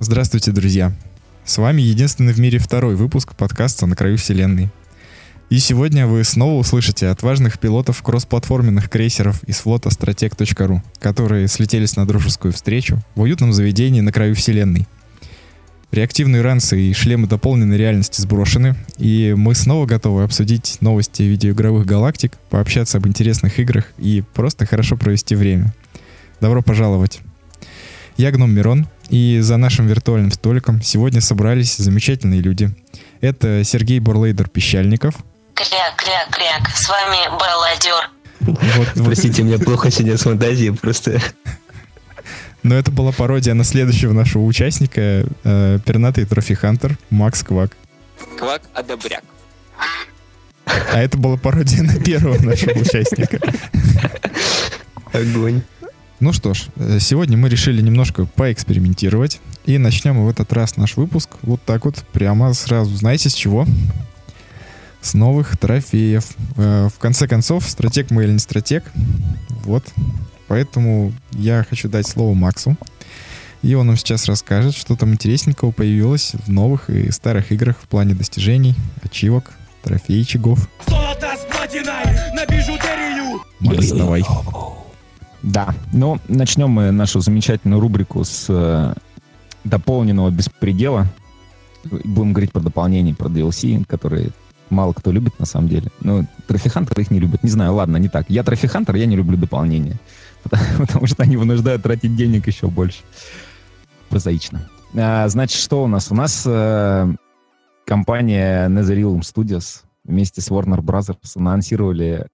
Здравствуйте, друзья! С вами единственный в мире второй выпуск подкаста «На краю вселенной». И сегодня вы снова услышите отважных пилотов кроссплатформенных крейсеров из флота стратег.ру, которые слетелись на дружескую встречу в уютном заведении на краю вселенной. Реактивные ранцы и шлемы дополненной реальности сброшены, и мы снова готовы обсудить новости видеоигровых галактик, пообщаться об интересных играх и просто хорошо провести время. Добро пожаловать! Я Гном Мирон, и за нашим виртуальным столиком сегодня собрались замечательные люди. Это Сергей Бурлейдер-Пещальников. Кряк-кряк-кряк, с вами Балладер. Вот, Простите, мне плохо сегодня с фантазией просто. Но это была пародия на следующего нашего участника, э, пернатый трофи-хантер Макс Квак. Квак Адабряк. А это была пародия на первого нашего участника. Огонь. Ну что ж, э, сегодня мы решили немножко поэкспериментировать. И начнем в этот раз наш выпуск вот так вот, прямо сразу. Знаете с чего? С новых трофеев. Э, в конце концов, стратег мы или не стратег. Вот. Поэтому я хочу дать слово Максу. И он нам сейчас расскажет, что там интересненького появилось в новых и старых играх в плане достижений, ачивок, трофейчиков. Золото с платиной на бижутерию! Макс, давай. Да, ну, начнем мы нашу замечательную рубрику с э, дополненного беспредела. Будем говорить про дополнение, про DLC, которые мало кто любит на самом деле. Ну, трофихантеры их не любят. Не знаю, ладно, не так. Я трофихантер, я не люблю дополнения. Потому, потому что они вынуждают тратить денег еще больше. Прозаично. А, значит, что у нас? У нас э, компания Netherrealm Studios вместе с Warner Bros. анонсировали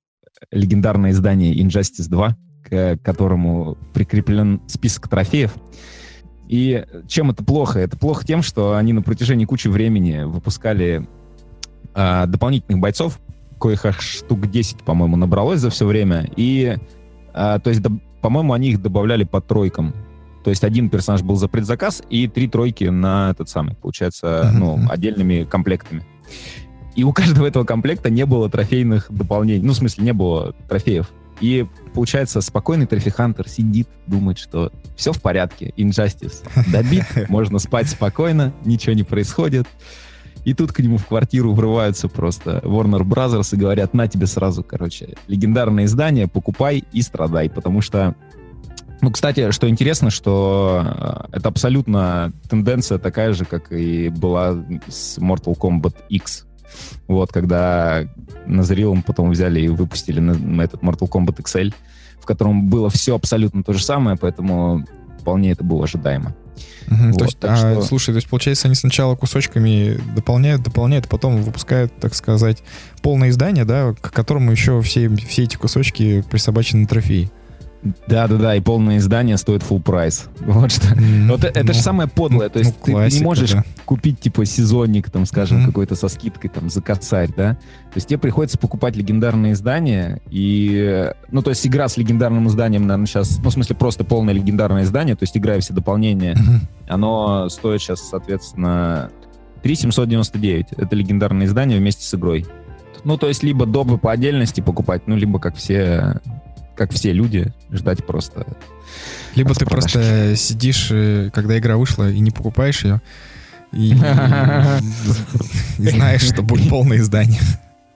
легендарное издание Injustice 2 к которому прикреплен список трофеев. И чем это плохо? Это плохо тем, что они на протяжении кучи времени выпускали а, дополнительных бойцов, коих аж штук 10, по-моему, набралось за все время. И, а, то есть, до, по-моему, они их добавляли по тройкам. То есть один персонаж был за предзаказ и три тройки на этот самый, получается, ну, отдельными комплектами. И у каждого этого комплекта не было трофейных дополнений. Ну, в смысле, не было трофеев. И получается, спокойный трофи-хантер сидит, думает, что все в порядке, Injustice добит, можно спать спокойно, ничего не происходит. И тут к нему в квартиру врываются просто Warner Brothers и говорят, на тебе сразу, короче, легендарное издание, покупай и страдай, потому что ну, кстати, что интересно, что э, это абсолютно тенденция такая же, как и была с Mortal Kombat X. Вот, когда Назрилом потом взяли и выпустили на, на этот Mortal Kombat XL, в котором было все абсолютно то же самое, поэтому вполне это было ожидаемо. Угу, вот, то есть, а, что... слушай, то есть, получается, они сначала кусочками дополняют, дополняют, потом выпускают, так сказать, полное издание, да, к которому еще все, все эти кусочки присобачены трофеи. Да-да-да, и полное издание стоит full прайс. Вот что. Mm, вот это ну, же самое подлое. То есть ну, ты классика, не можешь да. купить, типа, сезонник, там, скажем, mm. какой-то со скидкой, там, за косарь, да? То есть тебе приходится покупать легендарные издания, и... Ну, то есть игра с легендарным изданием, наверное, сейчас... Ну, в смысле, просто полное легендарное издание, то есть игра и все дополнения, mm-hmm. оно стоит сейчас, соответственно, 3799. Это легендарное издание вместе с игрой. Ну, то есть либо добы по отдельности покупать, ну, либо как все как все люди, ждать просто... Либо ты просто сидишь, э, когда игра вышла, и не покупаешь ее, и, знаешь, что будет полное издание.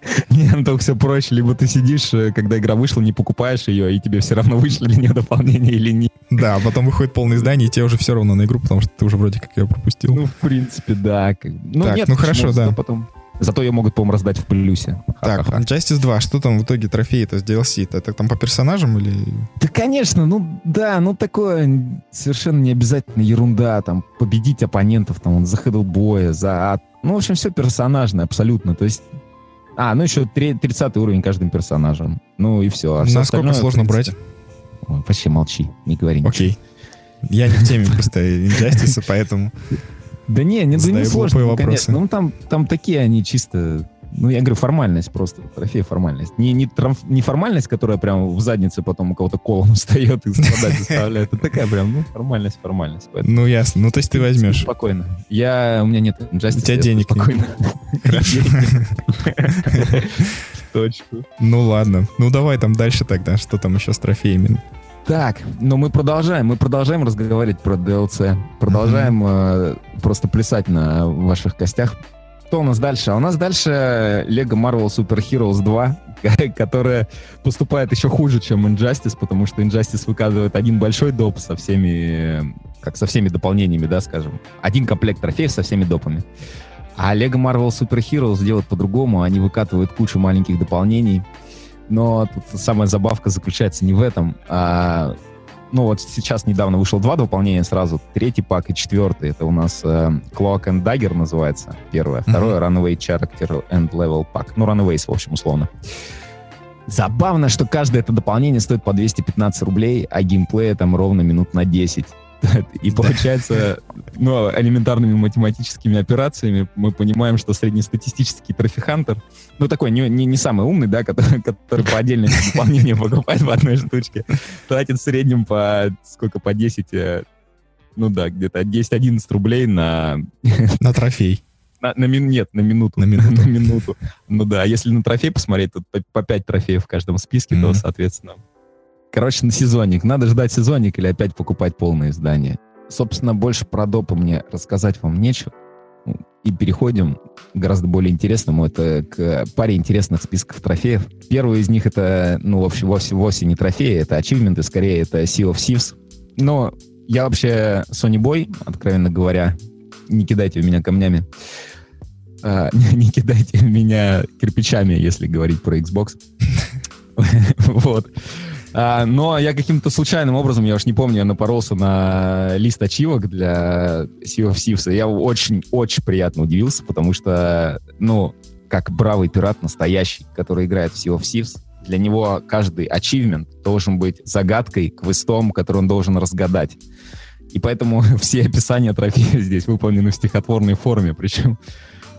Не, ну только все проще. Либо ты сидишь, э, когда игра вышла, не покупаешь ее, и тебе все равно вышло ли не дополнение или нет. Да, а потом выходит полное издание, и тебе уже все равно на игру, потому что ты уже вроде как ее пропустил. Ну, в принципе, да. Ну, так, нет, ну хорошо, да. Потом Зато ее могут, по-моему, раздать в плюсе. Так, Ха-ха-ха. Justice 2, что там в итоге трофеи-то с DLC-то? Это там по персонажам или... Да, конечно, ну да, ну такое совершенно не обязательно ерунда, там, победить оппонентов, там, за боя, за... Ну, в общем, все персонажное абсолютно, то есть... А, ну еще 30 уровень каждым персонажем. Ну и все. А все Насколько сложно брать? Ой, вообще молчи, не говори Окей. Я не в теме просто Injustice, поэтому... Да не, не, да не сложно, конечно. Ну, там, там такие они чисто Ну, я говорю, формальность просто. Трофей формальность. Не, не, трамф- не формальность, которая прям в заднице потом у кого-то колом встает и страдать заставляет. Это такая прям, ну, формальность, формальность. Поэтому Ну, ясно. Ну, то есть ты возьмешь. Спокойно. Я, у меня нет Injustice. У тебя денег спокойно. Хорошо. Точку. Ну, ладно. Ну, давай там дальше тогда. Что там еще с трофеями? Так, но мы продолжаем, мы продолжаем разговаривать про DLC, продолжаем э, просто плясать на ваших костях. Что у нас дальше? А у нас дальше Lego Marvel Super Heroes 2, которая поступает еще хуже, чем Injustice, потому что Injustice выкладывает один большой доп со всеми, э, как со всеми дополнениями, да, скажем. Один комплект трофеев со всеми допами. А Lego Marvel Super Heroes делают по-другому, они выкатывают кучу маленьких дополнений. Но тут самая забавка заключается не в этом, а ну вот сейчас недавно вышел два дополнения сразу, третий пак и четвертый. Это у нас э, Cloak and Dagger называется, первое. Второе Runaway Character and Level Pack. Ну, Runaways, в общем, условно. Забавно, что каждое это дополнение стоит по 215 рублей, а геймплея там ровно минут на 10. И получается, ну, элементарными математическими операциями мы понимаем, что среднестатистический трофихантер, ну, такой не, не, не самый умный, да, который, который по отдельности дополнения покупает по одной штучке, тратит в среднем по, сколько, по 10, э, ну да, где-то 10-11 рублей на, На трофей. на, на мин- нет, на минуту. На минуту. на минуту. Ну да, а если на трофей посмотреть, то по, по 5 трофеев в каждом списке, то, Мгм. соответственно... Короче, на сезонник. Надо ждать сезонник или опять покупать полное издание. Собственно, больше про допы мне рассказать вам нечего. Ну, И переходим к гораздо более интересному. Это к паре интересных списков трофеев. Первый из них это, ну, в общем, вовсе, вовсе не трофеи, это ачивменты, скорее это Sea of Thieves. Но я вообще Sony Boy, откровенно говоря. Не кидайте в меня камнями. А, не, не кидайте в меня кирпичами, если говорить про Xbox. Вот. А, но я каким-то случайным образом, я уж не помню, я напоролся на лист ачивок для Sea of Thieves. Я очень-очень приятно удивился, потому что, ну, как бравый пират настоящий, который играет в Sea of Thieves, для него каждый ачивмент должен быть загадкой, квестом, который он должен разгадать. И поэтому все описания трофеев здесь выполнены в стихотворной форме. Причем,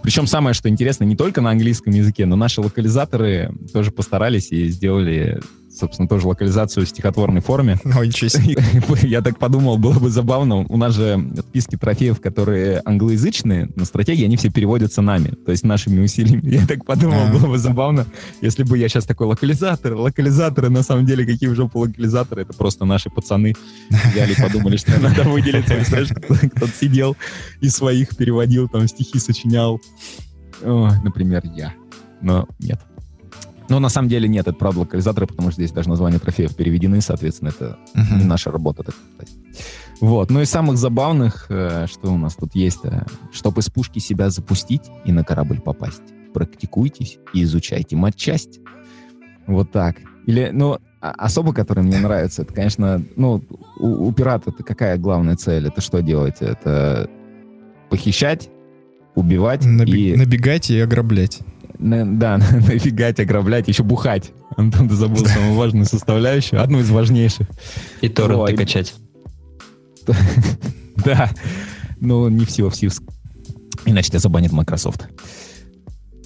причем самое, что интересно, не только на английском языке, но наши локализаторы тоже постарались и сделали, собственно, тоже локализацию в стихотворной форме. Ой, ничего себе. Я так подумал, было бы забавно. У нас же списки трофеев, которые англоязычные, на стратегии, они все переводятся нами, то есть нашими усилиями. Я так подумал, А. было бы забавно, если бы я сейчас такой локализатор, локализаторы, на самом деле, какие в жопу локализаторы, это просто наши пацаны взяли и подумали, что надо выделиться. Представляешь, кто- кто-то сидел и своих переводил, там стихи сочинял. Например, я. Но нет. Но на самом деле нет, это правда локализаторы, потому что здесь даже названия трофеев переведены, соответственно, это не Мгм. наша работа, так сказать. Вот. Ну и самых забавных, э, что у нас тут есть, чтобы из пушки себя запустить и на корабль попасть. Практикуйтесь и изучайте матчасть. Вот так. Или, ну, а- особо, который мне нравится, это, конечно, ну, у, у пирата это какая главная цель? Это что делать? Это похищать, убивать Наби- и... Набегать и ограблять. Да, нафигать, ограблять, еще бухать. Антон, ты забыл самую важную составляющую, одну из важнейших. И торренты Ой. качать. Да, но не все в Сивск. Иначе тебя забанит Microsoft.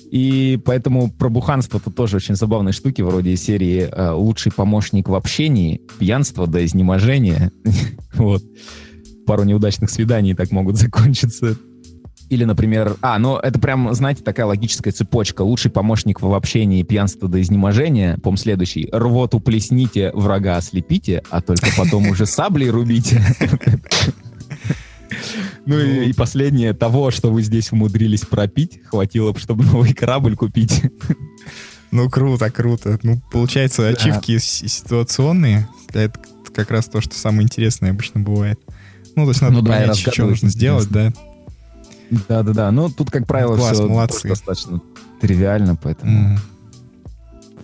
И поэтому про буханство тут тоже очень забавные штуки, вроде серии э, «Лучший помощник в общении», «Пьянство до изнеможения». вот. Пару неудачных свиданий так могут закончиться. Или, например, а, ну это прям, знаете, такая логическая цепочка. Лучший помощник в общении, пьянство до изнеможения. Пом следующий. Рвоту плесните, врага ослепите, а только потом уже саблей рубите. Ну и, и последнее, того, что вы здесь умудрились пропить, хватило бы, чтобы новый корабль купить. Ну, круто, круто. Ну, получается, Да. ачивки с- ситуационные. Это как раз то, что самое интересное обычно бывает. Ну, то есть надо Ну да, понять, что нужно сделать, да. Да-да-да, ну тут, как правило, Класс, все молодцы. достаточно тривиально, поэтому Мгм.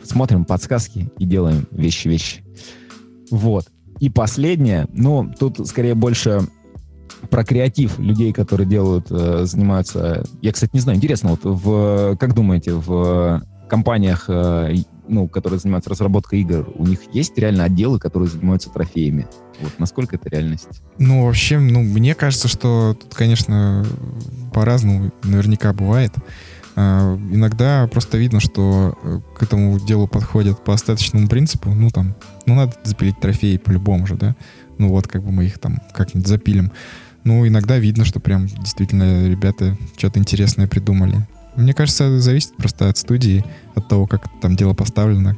смотрим подсказки и делаем вещи-вещи. Вот. И последнее, ну, тут скорее больше про креатив людей, которые делают, э, занимаются... Я, кстати, не знаю, интересно, вот в, как думаете, в компаниях, э, ну, которые занимаются разработкой игр, у них есть реально отделы, которые занимаются трофеями? Вот насколько это реальность? Ну, вообще, ну, мне кажется, что тут, конечно, по-разному наверняка бывает. А, иногда просто видно, что э, к этому делу подходят по остаточному принципу. Ну, там, ну, надо запилить трофеи по-любому же, да? Ну, вот, как бы мы их там как-нибудь запилим. Ну, иногда видно, что прям действительно ребята что-то интересное придумали. Мне кажется, зависит просто от студии, от того, как там дело поставлено.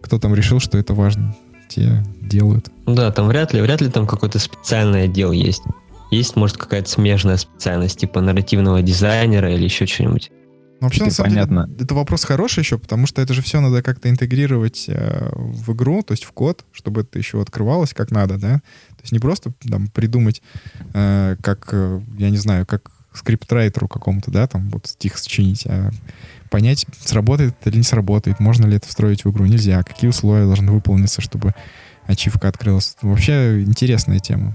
Кто там решил, что это важно, те делают. Да, там вряд ли, вряд ли там какой-то специальный отдел есть. Есть, может, какая-то смежная специальность, типа нарративного дизайнера или еще что-нибудь. Ну, вообще, на Теперь самом деле, понятно. это вопрос хороший еще, потому что это же все надо как-то интегрировать э, в игру, то есть в код, чтобы это еще открывалось как надо, да? То есть не просто там придумать, э, как, э, я не знаю, как скриптрайтеру какому-то, да, там вот стих сочинить, а понять, сработает это или не сработает, можно ли это встроить в игру, нельзя, какие условия должны выполниться, чтобы ачивка открылась. Вообще интересная тема.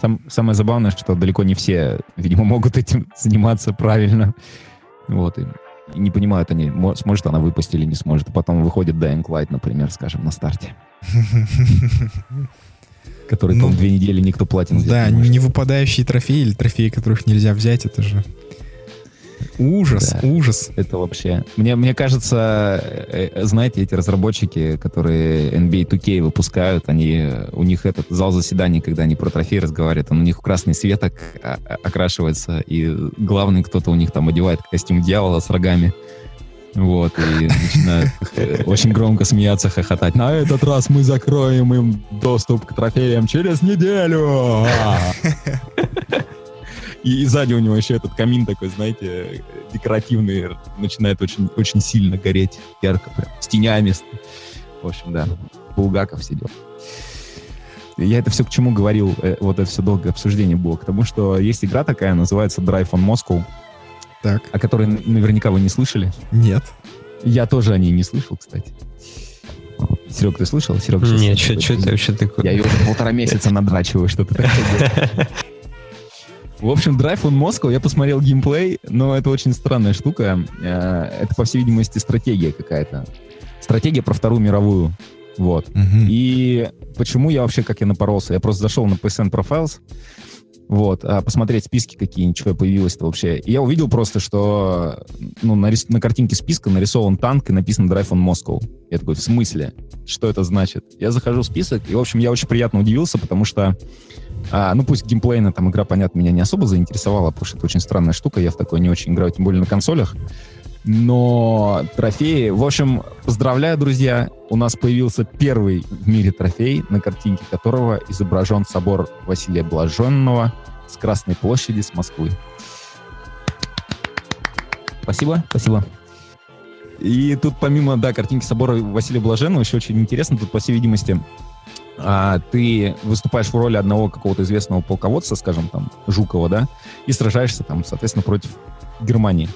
Сам- самое забавное, что далеко не все, видимо, могут этим заниматься правильно. Вот. И, и не понимают они, мо- сможет она выпустить или не сможет. А потом выходит Dying Light, например, скажем, на старте. Который Ну, там две недели никто платин взять Да, не не выпадающие трофеи или трофеи, которых нельзя взять, это же ужас, Да. ужас. Это вообще... Мне, мне кажется, э, э, знаете, эти разработчики, которые NBA 2K выпускают, они, э, у них этот зал заседаний, когда они про трофей разговаривают, он у них в красный свет ок- а- а- окрашивается, и главный кто-то у них там одевает костюм дьявола с рогами. Вот, и начинают э, очень громко смеяться, хохотать. На этот раз мы закроем им доступ к трофеям через неделю. И сзади у него еще этот камин такой, знаете, декоративный, начинает очень, очень сильно гореть, ярко прям, с тенями. В общем, да, Булгаков сидел. Я это все к чему говорил, э, вот это все долгое обсуждение было, к тому, что есть игра такая, называется Drive on Moscow, Так, о которой н- наверняка вы не слышали. нет. Я тоже о ней не слышал, кстати. Серег, ты слышал? Серег, сейчас- Нет, что это вообще такое? Я ее уже полтора месяца надрачиваю, что ты такое делаешь. В общем, Drive on Moscow, я посмотрел геймплей, но это очень странная штука. Э, Это, по всей видимости, стратегия какая-то. Стратегия про Вторую мировую. Вот. Мгм. И почему я вообще, как я напоролся? Я просто зашел на PSN Profiles, вот, а, посмотреть списки какие, ничего появилось-то вообще. И я увидел просто, что ну, на, рис- на картинке списка нарисован танк и написано Drive on Moscow. Я такой, в смысле? Что это значит? Я захожу в список, и, в общем, я очень приятно удивился, потому что, а, ну, пусть геймплейно там игра, понятно, меня не особо заинтересовала, потому что это очень странная штука, я в такое не очень играю, тем более на консолях. Но трофеи... В общем, поздравляю, друзья. У нас появился первый в мире трофей, на картинке которого изображен собор Василия Блаженного с Красной площади с Москвы. Спасибо, спасибо. И тут помимо, да, картинки собора Василия Блаженного, еще очень интересно, тут, по всей видимости, а, ты выступаешь в роли одного какого-то известного полководца, скажем, там, Жукова, да, и сражаешься там, соответственно, против Германии.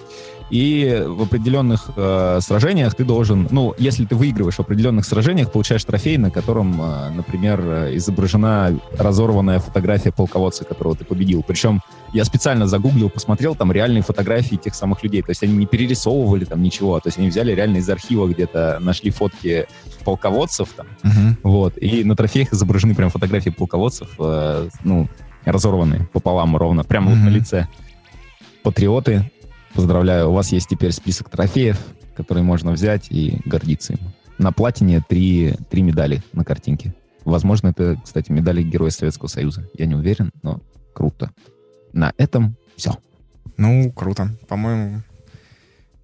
И в определенных э, сражениях ты должен, ну, если ты выигрываешь в определенных сражениях, получаешь трофей, на котором, э, например, изображена разорванная фотография полководца, которого ты победил. Причем я специально загуглил, посмотрел там реальные фотографии тех самых людей. То есть они не перерисовывали там ничего, то есть они взяли реально из архива где-то, нашли фотки полководцев там, Мгм. вот. И на трофеях изображены прям фотографии полководцев, э, ну, разорванные пополам ровно, прямо вот Мгм. на лице. Патриоты, поздравляю, у вас есть теперь список трофеев, которые можно взять и гордиться им. На платине три, три медали на картинке. Возможно, это, кстати, медали Героя Советского Союза. Я не уверен, но круто. На этом все. Ну, круто. По-моему,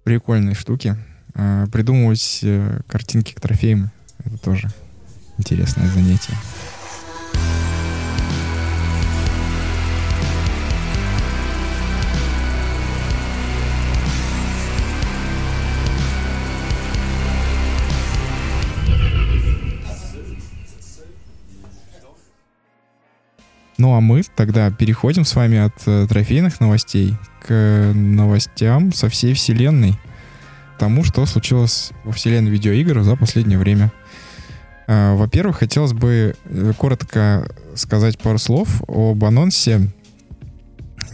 прикольные штуки. А, Придумывать э, картинки к трофеям — это тоже интересное занятие. Ну а мы тогда переходим с вами от э, трофейных новостей к новостям со всей вселенной. Тому, что случилось во вселенной видеоигр за последнее время. А, Во-первых, хотелось бы э, коротко сказать пару слов об анонсе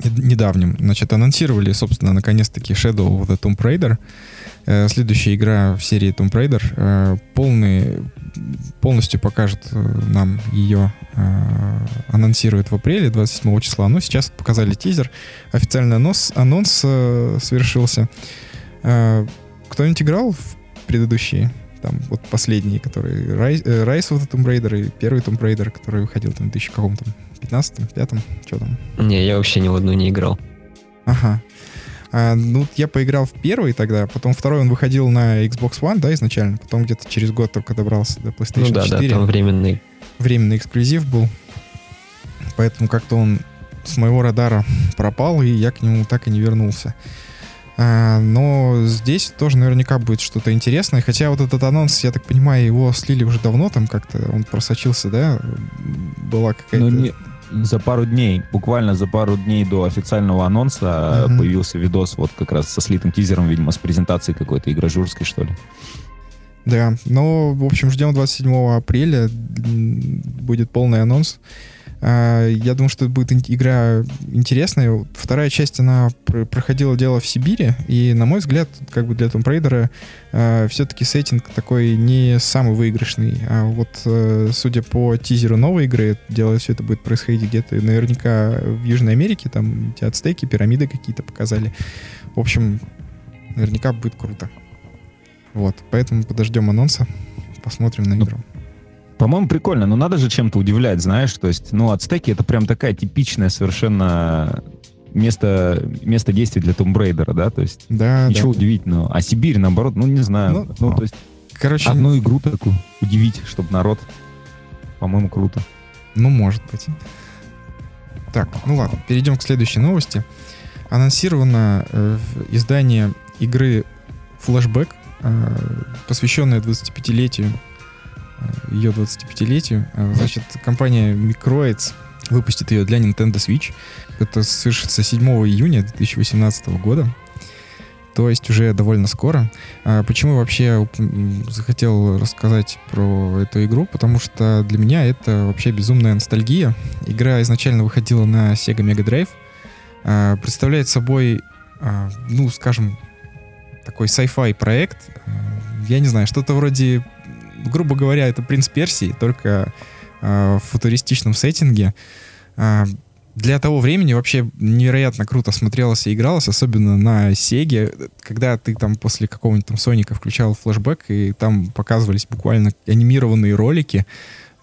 нед- недавнем. Значит, анонсировали, собственно, наконец-таки Shadow of the Tomb Raider. Э, Следующая игра в серии Tomb Raider. Полный, полностью покажет нам ее анонсируют в апреле, 27 числа. Но сейчас показали тизер. Официальный анонс, анонс э, совершился. Э, кто-нибудь играл в предыдущие? Там вот последние, которые Rise, э, Rise of the Tomb Raider и первый Tomb Raider, который выходил там в 2000 каком-то 15 пятом, что там? Не, я вообще ни в одну не играл. Ага. А, ну, я поиграл в первый тогда, потом второй он выходил на Xbox One, да, изначально, потом где-то через год только добрался до PlayStation ну да, 4. да, там временный. Временный эксклюзив был. Поэтому как-то он с моего радара пропал, и я к нему так и не вернулся. А, но здесь тоже наверняка будет что-то интересное. Хотя вот этот анонс, я так понимаю, его слили уже давно, там как-то он просочился, да? Была какая-то... Ну, не, за пару дней, буквально за пару дней до официального анонса Мгм. появился видос вот как раз со слитым тизером, видимо, с презентацией какой-то игрожурской, что ли. Да, ну, в общем, ждем 27 апреля. Будет полный анонс. А, Я думаю, что это будет игра интересная. Вторая часть, она пр- проходила дело в Сибири, и, на мой взгляд, как бы для Tomb Raider все-таки сеттинг такой не самый выигрышный. А вот, э, судя по тизеру новой игры, дело все это будет происходить где-то наверняка в Южной Америке, там эти ацтеки, пирамиды какие-то показали. В общем, наверняка будет круто. Вот, поэтому подождем анонса, посмотрим на Ну, игру. По-моему, прикольно, но надо же чем-то удивлять, знаешь, то есть, ну, ацтеки это прям такая типичная совершенно место, место действия для Tomb Raider, да, то есть Да, ничего да. удивительного. А Сибирь, наоборот, ну, не знаю, Ну, ну, то есть Короче, одну игру такую удивить, чтобы народ, по-моему, круто. ну, может быть. Так, ну ладно, перейдем к следующей новости. Анонсировано э, издание игры Flashback, э, посвященное 25-летию, э, ее 25-летию. Э, Значит, компания Microids выпустит ее для Nintendo Switch. Это совершится 7 июня 2018 года. То есть уже довольно скоро. А почему вообще захотел рассказать про эту игру? Потому что для меня это вообще безумная ностальгия. Игра изначально выходила на Sega Mega Drive. А, Представляет собой, а, ну, скажем, такой sci-fi проект. Я не знаю, что-то вроде, грубо говоря, это «Принц Персии», только а, в футуристичном сеттинге. А, Для того времени вообще невероятно круто смотрелось и игралось, особенно на Сеге, когда ты там после какого-нибудь там Соника включал флешбэк, и там показывались буквально анимированные ролики.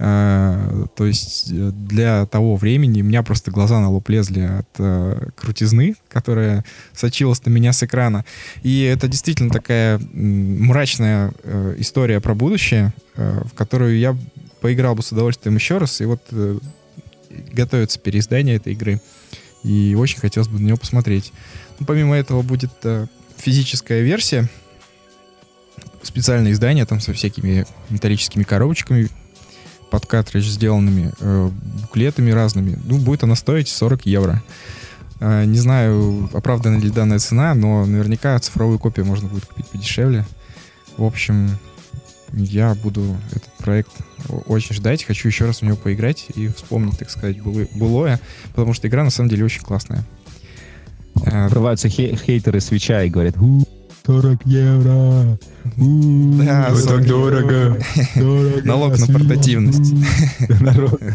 А, то есть э, для того времени у меня просто глаза на лоб лезли от э, крутизны, которая сочилась на меня с экрана. И это действительно такая мрачная э, история про будущее, э, в которую я поиграл бы с удовольствием еще раз. И вот э, готовится переиздание этой игры. И очень хотелось бы на нее посмотреть. Ну, помимо этого будет э, физическая версия, специальное издание там со всякими металлическими коробочками под картридж сделанными, э, буклетами разными. Ну, будет она стоить 40 евро. Э, не знаю, оправдана ли данная цена, но наверняка цифровую копию можно будет купить подешевле. В общем, я буду этот проект очень ждать. Хочу еще раз в него поиграть и вспомнить, так сказать, былое, потому что игра на самом деле очень классная. Э, Врываются хей- хейтеры свеча и говорят, «У, 40 евро, Да, это 40 дорого, дорого, Налог на портативность. у». Народ.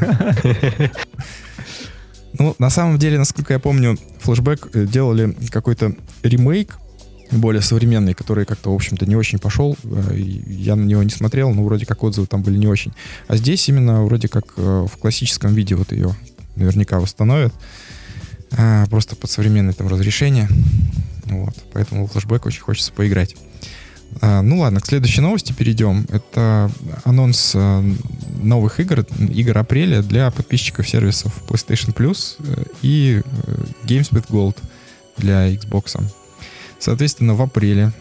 Ну, на самом деле, насколько я помню, флешбэк э, делали какой-то ремейк более современный, который как-то, в общем-то, не очень пошел. Э, Я на него не смотрел, но вроде как отзывы там были не очень. А здесь именно вроде как э, в классическом виде вот ее наверняка восстановят. А, Просто под современное там разрешение. Вот. Поэтому флешбэк очень хочется поиграть. А, Ну ладно, к следующей новости перейдем. Это анонс э, новых игр, игр апреля для подписчиков сервисов PlayStation Plus э, и э, Games with Gold для Xbox. Соответственно, в апреле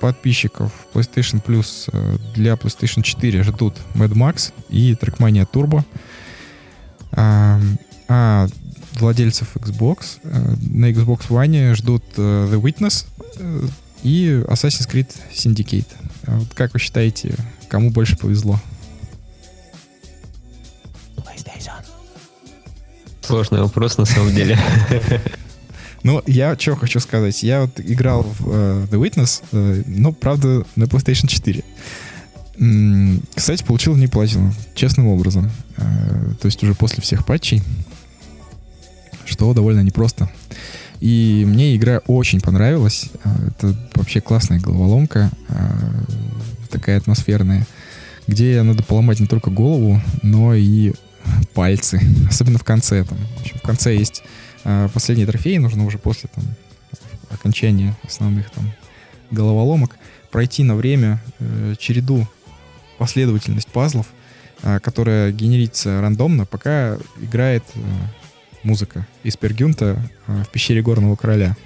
подписчиков PlayStation Plus для PlayStation 4 ждут Mad Max и Trackmania Turbo. А владельцев Xbox э, на Xbox One ждут э, The Witness э, и Assassin's Creed Syndicate. А вот как вы считаете, кому больше повезло? Сложный вопрос на самом деле. Ну, я что хочу сказать. Я вот играл в The Witness, но, правда, на PlayStation 4. М, Кстати, получил в ней платину, честным образом. То есть уже после всех патчей, что довольно непросто. И мне игра очень понравилась. Э, Это вообще классная головоломка, э, такая атмосферная, где надо поломать не только голову, но и пальцы, особенно в конце. Там. В общем, в конце есть э, последний трофей, нужно уже после там, окончания основных там головоломок пройти на время э, череду последовательность пазлов, которая генерится рандомно, пока играет э, музыка из Пергюнта э, в пещере Горного Короля.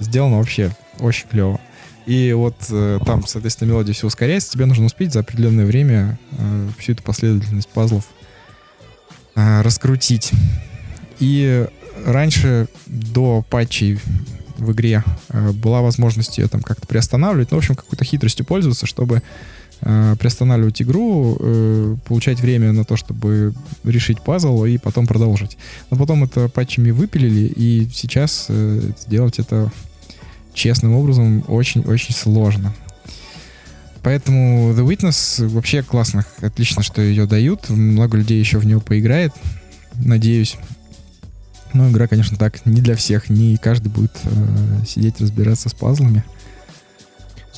Сделано вообще очень клево. И вот э, там, соответственно, мелодия все ускоряется, тебе нужно успеть за определенное время э, всю эту последовательность пазлов э, раскрутить. И раньше, до патчей в игре, э, была возможность ее там как-то приостанавливать, ну, в общем, какой-то хитростью пользоваться, чтобы э, приостанавливать игру, э, получать время на то, чтобы решить пазл и потом продолжить. Но потом это патчами выпилили, и сейчас э, сделать это честным образом очень-очень сложно. Поэтому The Witness вообще классно, отлично, что ее дают. Много людей еще в нее поиграет, надеюсь. Но игра, конечно, так не для всех. Не каждый будет э, сидеть разбираться с пазлами.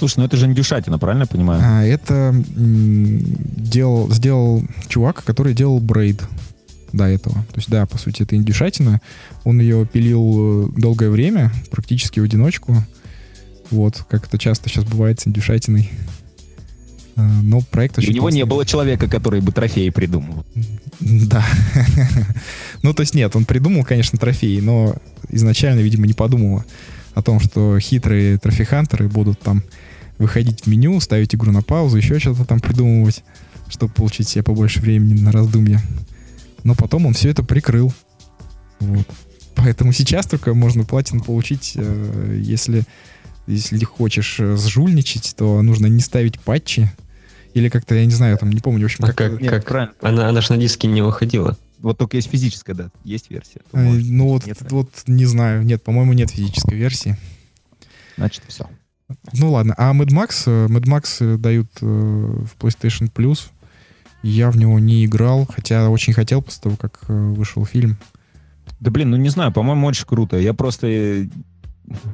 Слушай, ну это же индюшатина, правильно я понимаю? А это делал, сделал чувак, который делал брейд до этого. То есть, да, по сути, это индюшатина. Он ее пилил э, долгое время, практически в одиночку. Вот, как это часто сейчас бывает с индюшатиной. Э, Но проект У очень него не было человека, который бы трофеи придумал. Да. ну, то есть нет, он придумал, конечно, трофеи, но изначально, видимо, не подумал о том, что хитрые трофихантеры будут там выходить в меню, ставить игру на паузу, еще что-то там придумывать, чтобы получить себе побольше времени на раздумья. Но потом он все это прикрыл. Вот. Поэтому сейчас только можно платину получить, э, если, если хочешь э, сжульничать, то нужно не ставить патчи. Или как-то, я не знаю, там не помню, в общем, А как как, Нет, как? правильно. Она, она ж на диске не выходила. Вот только есть физическая, да, есть версия. Э, может, Ну вот, нет, вот не знаю. Нет, по-моему, нет физической версии. Значит, все. Ну ладно. А Mad Max, э, Mad Max э, дают э, в PlayStation Plus. Я в него не играл, хотя очень хотел после того, как вышел фильм. Да блин, ну не знаю, по-моему, очень круто. Я просто...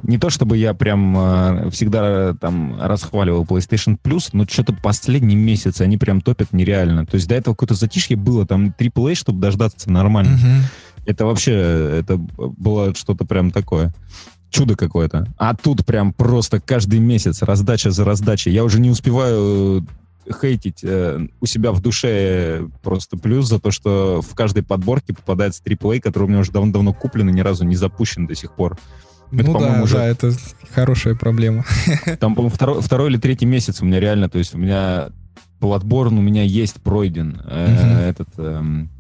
Не то чтобы я прям э, всегда там расхваливал PlayStation Plus, но что-то последние месяцы они прям топят нереально. То есть до этого какое-то затишье было, там AAA, чтобы дождаться нормально. Мгм. Это вообще, это было что-то прям такое. Чудо какое-то. А тут прям просто каждый месяц раздача за раздачей. Я уже не успеваю э, хейтить э, у себя в душе просто плюс за то, что в каждой подборке попадается AAA, который у меня уже давно-давно куплен и ни разу не запущен до сих пор. Это, ну да, уже- да, это хорошая проблема. Там, по-моему, второй, второй или третий месяц у меня реально, то есть у меня Bloodborne у меня есть пройден. Мгм. Этот, эм,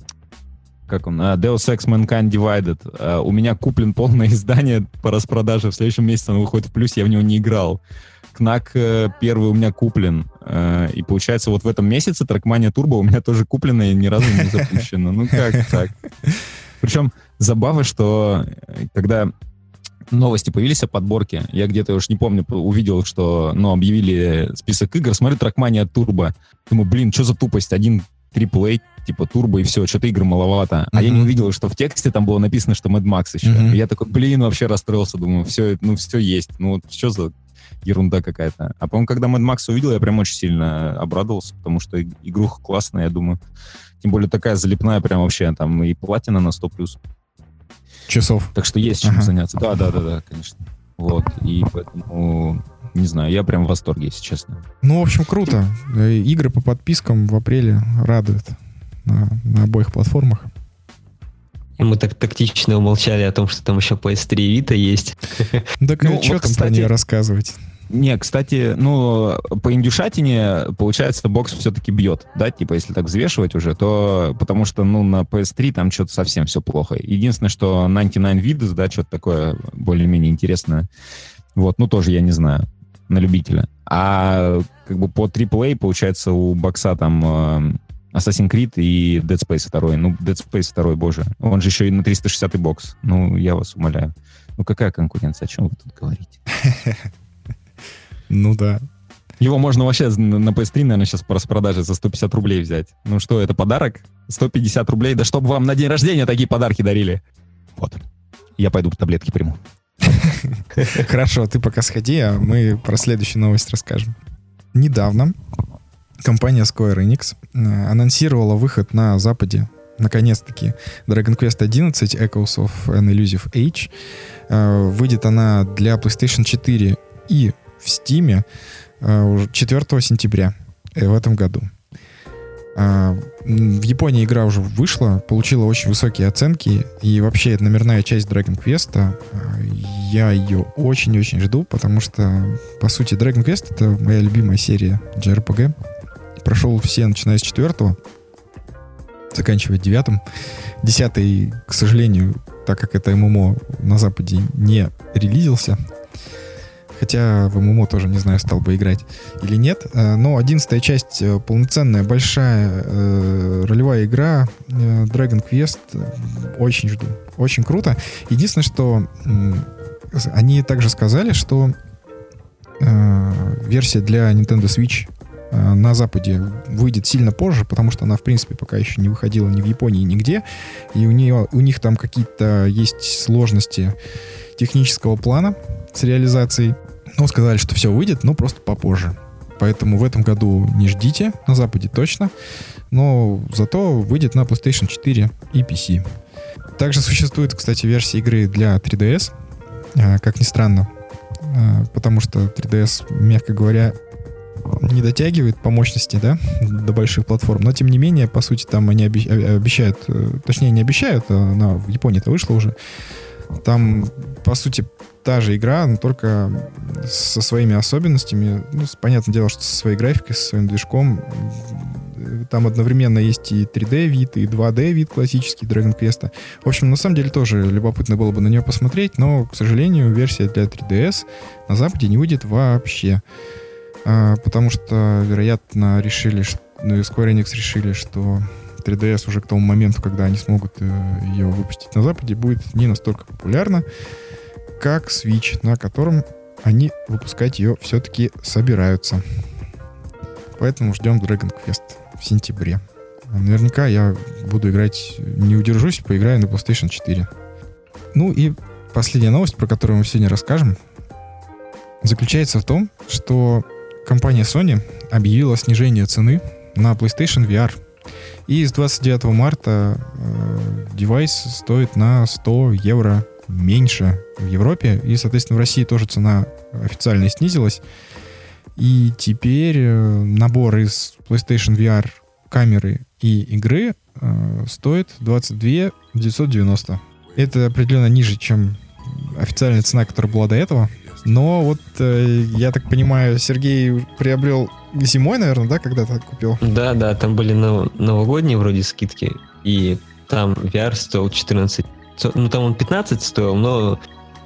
как он, а, Deus Ex Mankind Divided. Э, у меня куплен полное издание по распродаже. В следующем месяце оно выходит в плюс, я в него не играл. Кнак э, первый у меня куплен. Э, и получается, вот в этом месяце Trackmania Turbo у меня тоже куплено и ни разу не запущено. Ну как так? Причем забава, что э, когда новости появились о подборке, я где-то уж не помню, по- увидел, что, ну, объявили список игр, смотрю, Trackmania Turbo. Думаю, блин, что за тупость? Один AAA, типа Turbo и все, что-то игр маловато. А я не увидел, что в тексте там было написано, что Mad Max еще. И я такой, блин, вообще расстроился, думаю, все, ну, все есть. Ну, вот что за ерунда какая-то. А, по-моему, когда Mad Max увидел, я прям очень сильно обрадовался, потому что игруха классная, я думаю. Тем более такая залипная прям вообще, там и платина на 100+. плюс. Часов. Так что есть чем Ага. заняться. Да, да, да, да, конечно. Вот. И поэтому, не знаю, я прям в восторге, если честно. Ну, в общем, круто. Э, Игры по подпискам в апреле радуют на, на обоих платформах. И мы так тактично умолчали о том, что там еще PS3 и Vita есть. Так Ну, что вот, там про кстати, нее рассказывать? Не, кстати, ну, по индюшатине, получается, бокс все-таки бьет, да, типа, если так взвешивать уже, то потому что, ну, на PS3 там что-то совсем все плохо. Единственное, что 99 Vidas, да, что-то такое более-менее интересное. Вот, ну, тоже я не знаю, на любителя. А как бы по AAA, получается, у бокса там э, Assassin's Creed и Dead Space 2. Ну, Dead Space 2, боже. Он же еще и на 360 бокс. Ну, я вас умоляю. Ну, какая конкуренция? О чем вы тут говорите? Ну да. Его можно вообще на на PS3, наверное, сейчас по распродаже за 150 рублей взять. Ну что, это подарок? 150 рублей? Да чтобы вам на день рождения такие подарки дарили. Вот. Я пойду таблетки приму. Хорошо, ты пока сходи, а мы про следующую новость расскажем. Недавно компания Square Enix э, анонсировала выход на Западе, наконец-таки, Dragon Quest 11 Echoes of an Elusive Age. Э, Выйдет она для PlayStation 4 и в Steam э, уже 4 сентября э, в этом году. А, В Японии игра уже вышла, получила очень высокие оценки, и вообще номерная часть Dragon Quest. а, Я ее очень-очень жду, потому что, по сути, Dragon Quest — это моя любимая серия JRPG. Прошел все, начиная с четвертого, заканчивая девятым. Десятый, к сожалению, так как это ММО на Западе не релизился, Хотя в ММО тоже, не знаю, стал бы играть или нет. Э, Но одиннадцатая часть э, полноценная, большая э, ролевая игра Dragon Quest. Очень жду. Очень круто. Единственное, что они также сказали, что версия для Nintendo Switch на Западе выйдет сильно позже, потому что она, в принципе, пока еще не выходила ни в Японии, нигде. И у, нее, у них там какие-то есть сложности технического плана с реализацией. Но сказали, что все выйдет, но просто попозже. Поэтому в этом году не ждите, на Западе точно. Но зато выйдет на PlayStation 4 и PC. Также существует, кстати, версия игры для 3DS, э, как ни странно. Э, Потому что 3DS, мягко говоря, не дотягивает по мощности, да, до больших платформ. Но, тем не менее, по сути, там они обещают, э, точнее, не обещают, а она в Японии-то вышла уже. Там, по сути, та же игра, но только со своими особенностями. Ну, понятное дело, что со своей графикой, со своим движком. Там одновременно есть и 3D вид, и 2D вид классический Dragon Quest. В общем, на самом деле тоже любопытно было бы на нее посмотреть, но, к сожалению, версия для 3DS на Западе не выйдет вообще. А, потому что, вероятно, решили, ш- ну, Square Enix решили, что 3DS уже к тому моменту, когда они смогут э, ее выпустить на Западе, будет не настолько популярна, как Switch, на котором они выпускать ее все-таки собираются. Поэтому ждем Dragon Quest в сентябре. Наверняка я буду играть, не удержусь, поиграю на PlayStation 4. Ну и последняя новость, про которую мы сегодня расскажем, заключается в том, что компания Sony объявила снижение цены на PlayStation VR. И с 29 марта э, девайс стоит на 100 евро меньше в Европе. И, соответственно, в России тоже цена официально снизилась. И теперь э, набор из PlayStation VR камеры и игры э, стоит 22 990. Это определенно ниже, чем официальная цена, которая была до этого. Но вот, э, я так понимаю, Сергей приобрел зимой, наверное, да, когда-то купил? Да, да, там были нов- новогодние вроде скидки, и там VR стоил 14, со- ну там он 15 стоил, но,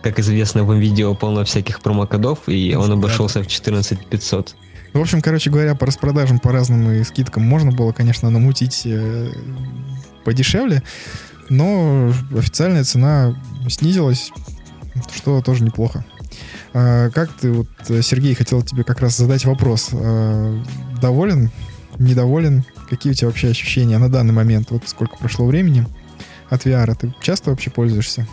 как известно, в видео полно всяких промокодов, и он Да, обошелся в 14 500. В общем, короче говоря, по распродажам, по разным и скидкам можно было, конечно, намутить э, подешевле, но официальная цена снизилась, что тоже неплохо. А, как ты, вот, э, Сергей, хотел тебе как раз задать вопрос. А, доволен? Недоволен? Какие у тебя вообще ощущения на данный момент? Вот сколько прошло времени от VR? Ты часто вообще пользуешься?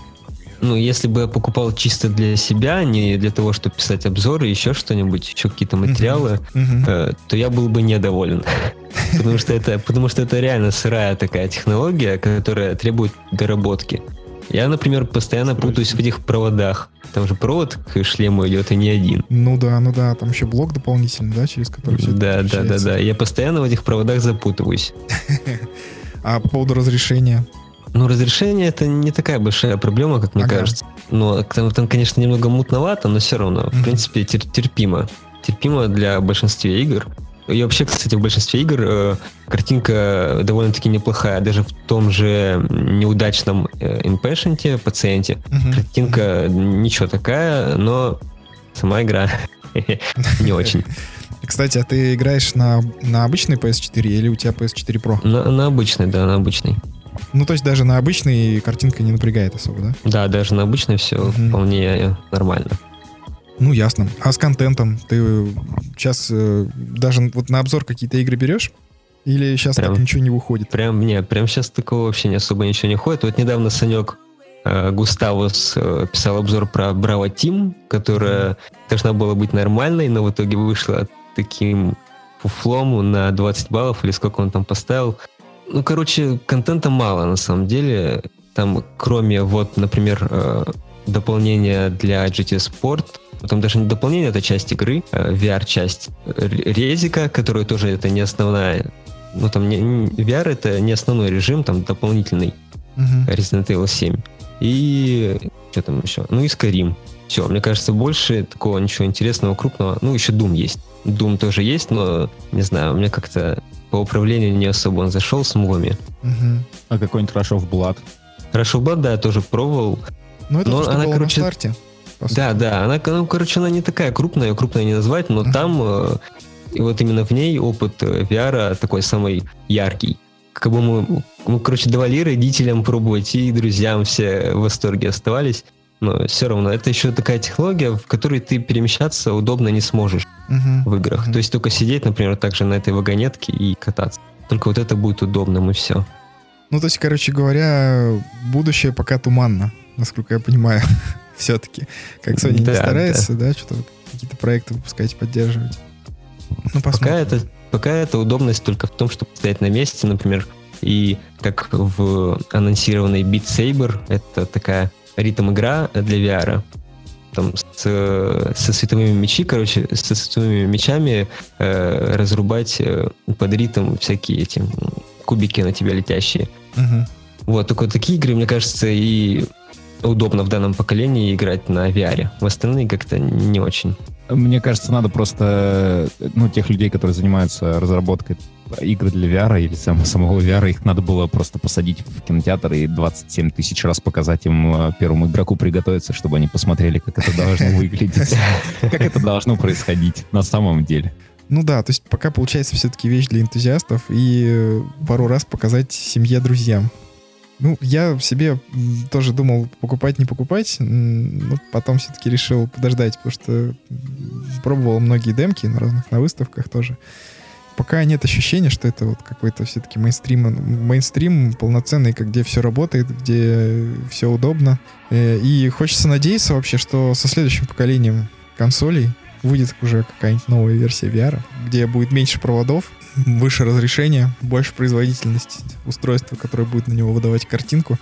Ну, если бы я покупал чисто для себя, не для того, чтобы писать обзоры, еще что-нибудь, еще какие-то материалы, Мгм. э, то я был бы недоволен. Потому что это, потому что это реально сырая такая технология, которая требует доработки. Я, например, постоянно путаюсь в этих проводах. Там же провод к шлему идет, и не один. Ну да, ну да, там еще блок дополнительный, да, через который все Да, да, да, да. Я постоянно в этих проводах запутываюсь. А по поводу разрешения? Ну, разрешение это не такая большая проблема, как мне Ага. кажется. Но там, там, конечно, немного мутновато, но все равно, в принципе, тер- терпимо. Терпимо для большинства игр. И вообще, кстати, в большинстве игр э, картинка довольно-таки неплохая. Даже в том же неудачном э, Impatient пациенте Мгм. картинка ничего такая, но сама игра не очень. Кстати, а ты играешь на, на обычной PS4 или у тебя PS4 Pro? На, на обычной, да, на обычной. Ну, то есть даже на обычной картинка не напрягает особо, да? Да, даже на обычной все Мгм. вполне нормально. Ну, ясно. А с контентом ты сейчас э, даже вот на обзор какие-то игры берешь? Или сейчас Прям. так ничего не выходит? Прям, не, прям сейчас такого вообще не особо ничего не ходит. Вот недавно Санек э, Густавус э, писал обзор про Браво Тим, которая должна была быть нормальной, но в итоге вышла таким фуфлом на 20 баллов, или сколько он там поставил. Ну, короче, контента мало на самом деле. Там, кроме, вот, например, э, дополнения для GT Sport, там даже не дополнение, это часть игры, э, VR-часть Резика, которая тоже это не основная ну там не, VR это не основной режим, там дополнительный Мгм. Resident Evil 7. И что там еще? Ну и Skyrim. Все, мне кажется, больше такого ничего интересного, крупного. Ну, еще Doom есть. Doom тоже есть, но, не знаю, у меня как-то по управлению не особо он зашел с мувами. Мгм. А какой-нибудь Rush of Blood? Rush of Blood, да, я тоже пробовал. Ну, это Но то, что она, было короче, на старте. Да, да, она, ну, короче, она не такая крупная, ее крупной не назвать, но Мгм. там, э, и вот именно в ней опыт э, VR такой самый яркий. Как бы мы, мы, короче, давали родителям пробовать, и друзьям все в восторге оставались. Но все равно, это еще такая технология, в которой ты перемещаться удобно не сможешь Мгм. в играх. Мгм. То есть только сидеть, например, также на этой вагонетке и кататься. Только вот это будет удобным, и все. Ну, то есть, короче говоря, будущее пока туманно, насколько я понимаю, все-таки. Как Sony не Да, старается, да, что-то какие-то проекты выпускать, поддерживать. Ну, Пока это, пока это удобность только в том, чтобы стоять на месте, например, и как в анонсированной Beat Saber, это такая ритм-игра для VR. Там с, со световыми мечи, короче, со световыми мечами э, разрубать э, под ритм всякие эти кубики на тебя летящие. Мгм. Вот, только вот такие игры, мне кажется, и удобно в данном поколении играть на VR. В остальные как-то не очень. Мне кажется, надо просто, ну, тех людей, которые занимаются разработкой игр для VR или сам, самого VR, их надо было просто посадить в кинотеатр и 27 тысяч раз показать им э, первому игроку приготовиться, чтобы они посмотрели, как это должно выглядеть, как это должно происходить на самом деле. Ну да, то есть пока получается все-таки вещь для энтузиастов и э, пару раз показать семье, друзьям. Ну, я себе тоже думал покупать, не покупать, но потом все-таки решил подождать, потому что пробовал многие демки на разных, на выставках тоже. Пока нет ощущения, что это вот какой-то все-таки мейнстрим, мейнстрим полноценный, где все работает, где все удобно. Э, И хочется надеяться вообще, что со следующим поколением консолей выйдет уже какая-нибудь новая версия VR, где будет меньше проводов, выше разрешение, больше производительность устройства, которое будет на него выдавать картинку.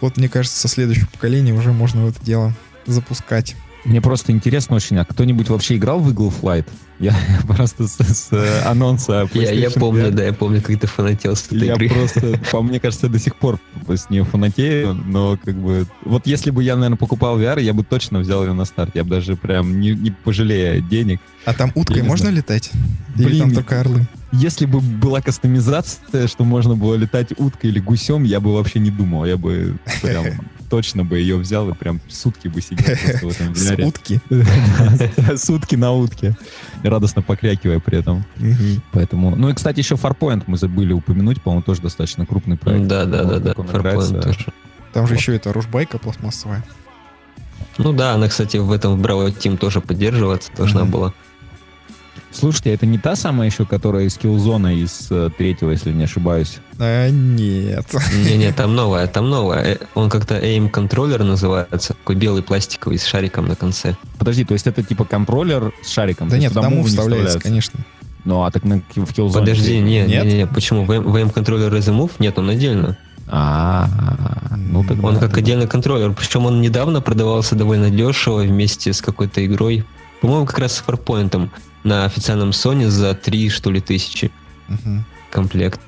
Вот, мне кажется, со следующего поколения уже можно в это дело запускать. Мне просто интересно очень, а кто-нибудь вообще играл в Eagle Flight? Я просто с, с, э, анонса Я, я помню, да, я помню, как ты фанател с этой Я игры. просто, по мне кажется, до сих пор с нее фанатею, но как бы... Вот если бы я, наверное, покупал VR, я бы точно взял ее на старт. Я бы даже прям не, не пожалея денег. А там уткой можно знаю. летать? Или Блин, там только орлы? Если бы была кастомизация, что можно было летать уткой или гусем, я бы вообще не думал. Я бы прям точно бы ее взял и прям сутки бы сидел в этом VR. утки. Да, Сутки на утке. Радостно покрякивая при этом. Поэтому... Ну и, кстати, еще Farpoint мы забыли упомянуть, по-моему, тоже достаточно крупный проект. Да, да, да, да. Farpoint тоже. Там же еще это ружбайка пластмассовая. Ну да, она, кстати, в этом в Браво Team тоже поддерживаться должна была. Слушайте, это не та самая еще, которая из Killzone, из э, третьего, если не ошибаюсь? А, нет. Не-не, там новая, там новая. Э, Он как-то aim контроллер называется. Такой белый пластиковый с шариком на конце. Подожди, то есть это типа контроллер с шариком? Да нет, тому не вставляется, конечно. Ну, а так на, в Killzone... Подожди, не, не, Нет? не, не, почему? В aim контроллер из Move? Нет, он отдельно. А, ну тогда... Он как тогда- отдельный контроллер. Причем он недавно продавался довольно дешево вместе с какой-то игрой. По-моему, как раз с Farpoint на официальном Sony за 3, что ли, тысячи Мгм. комплект.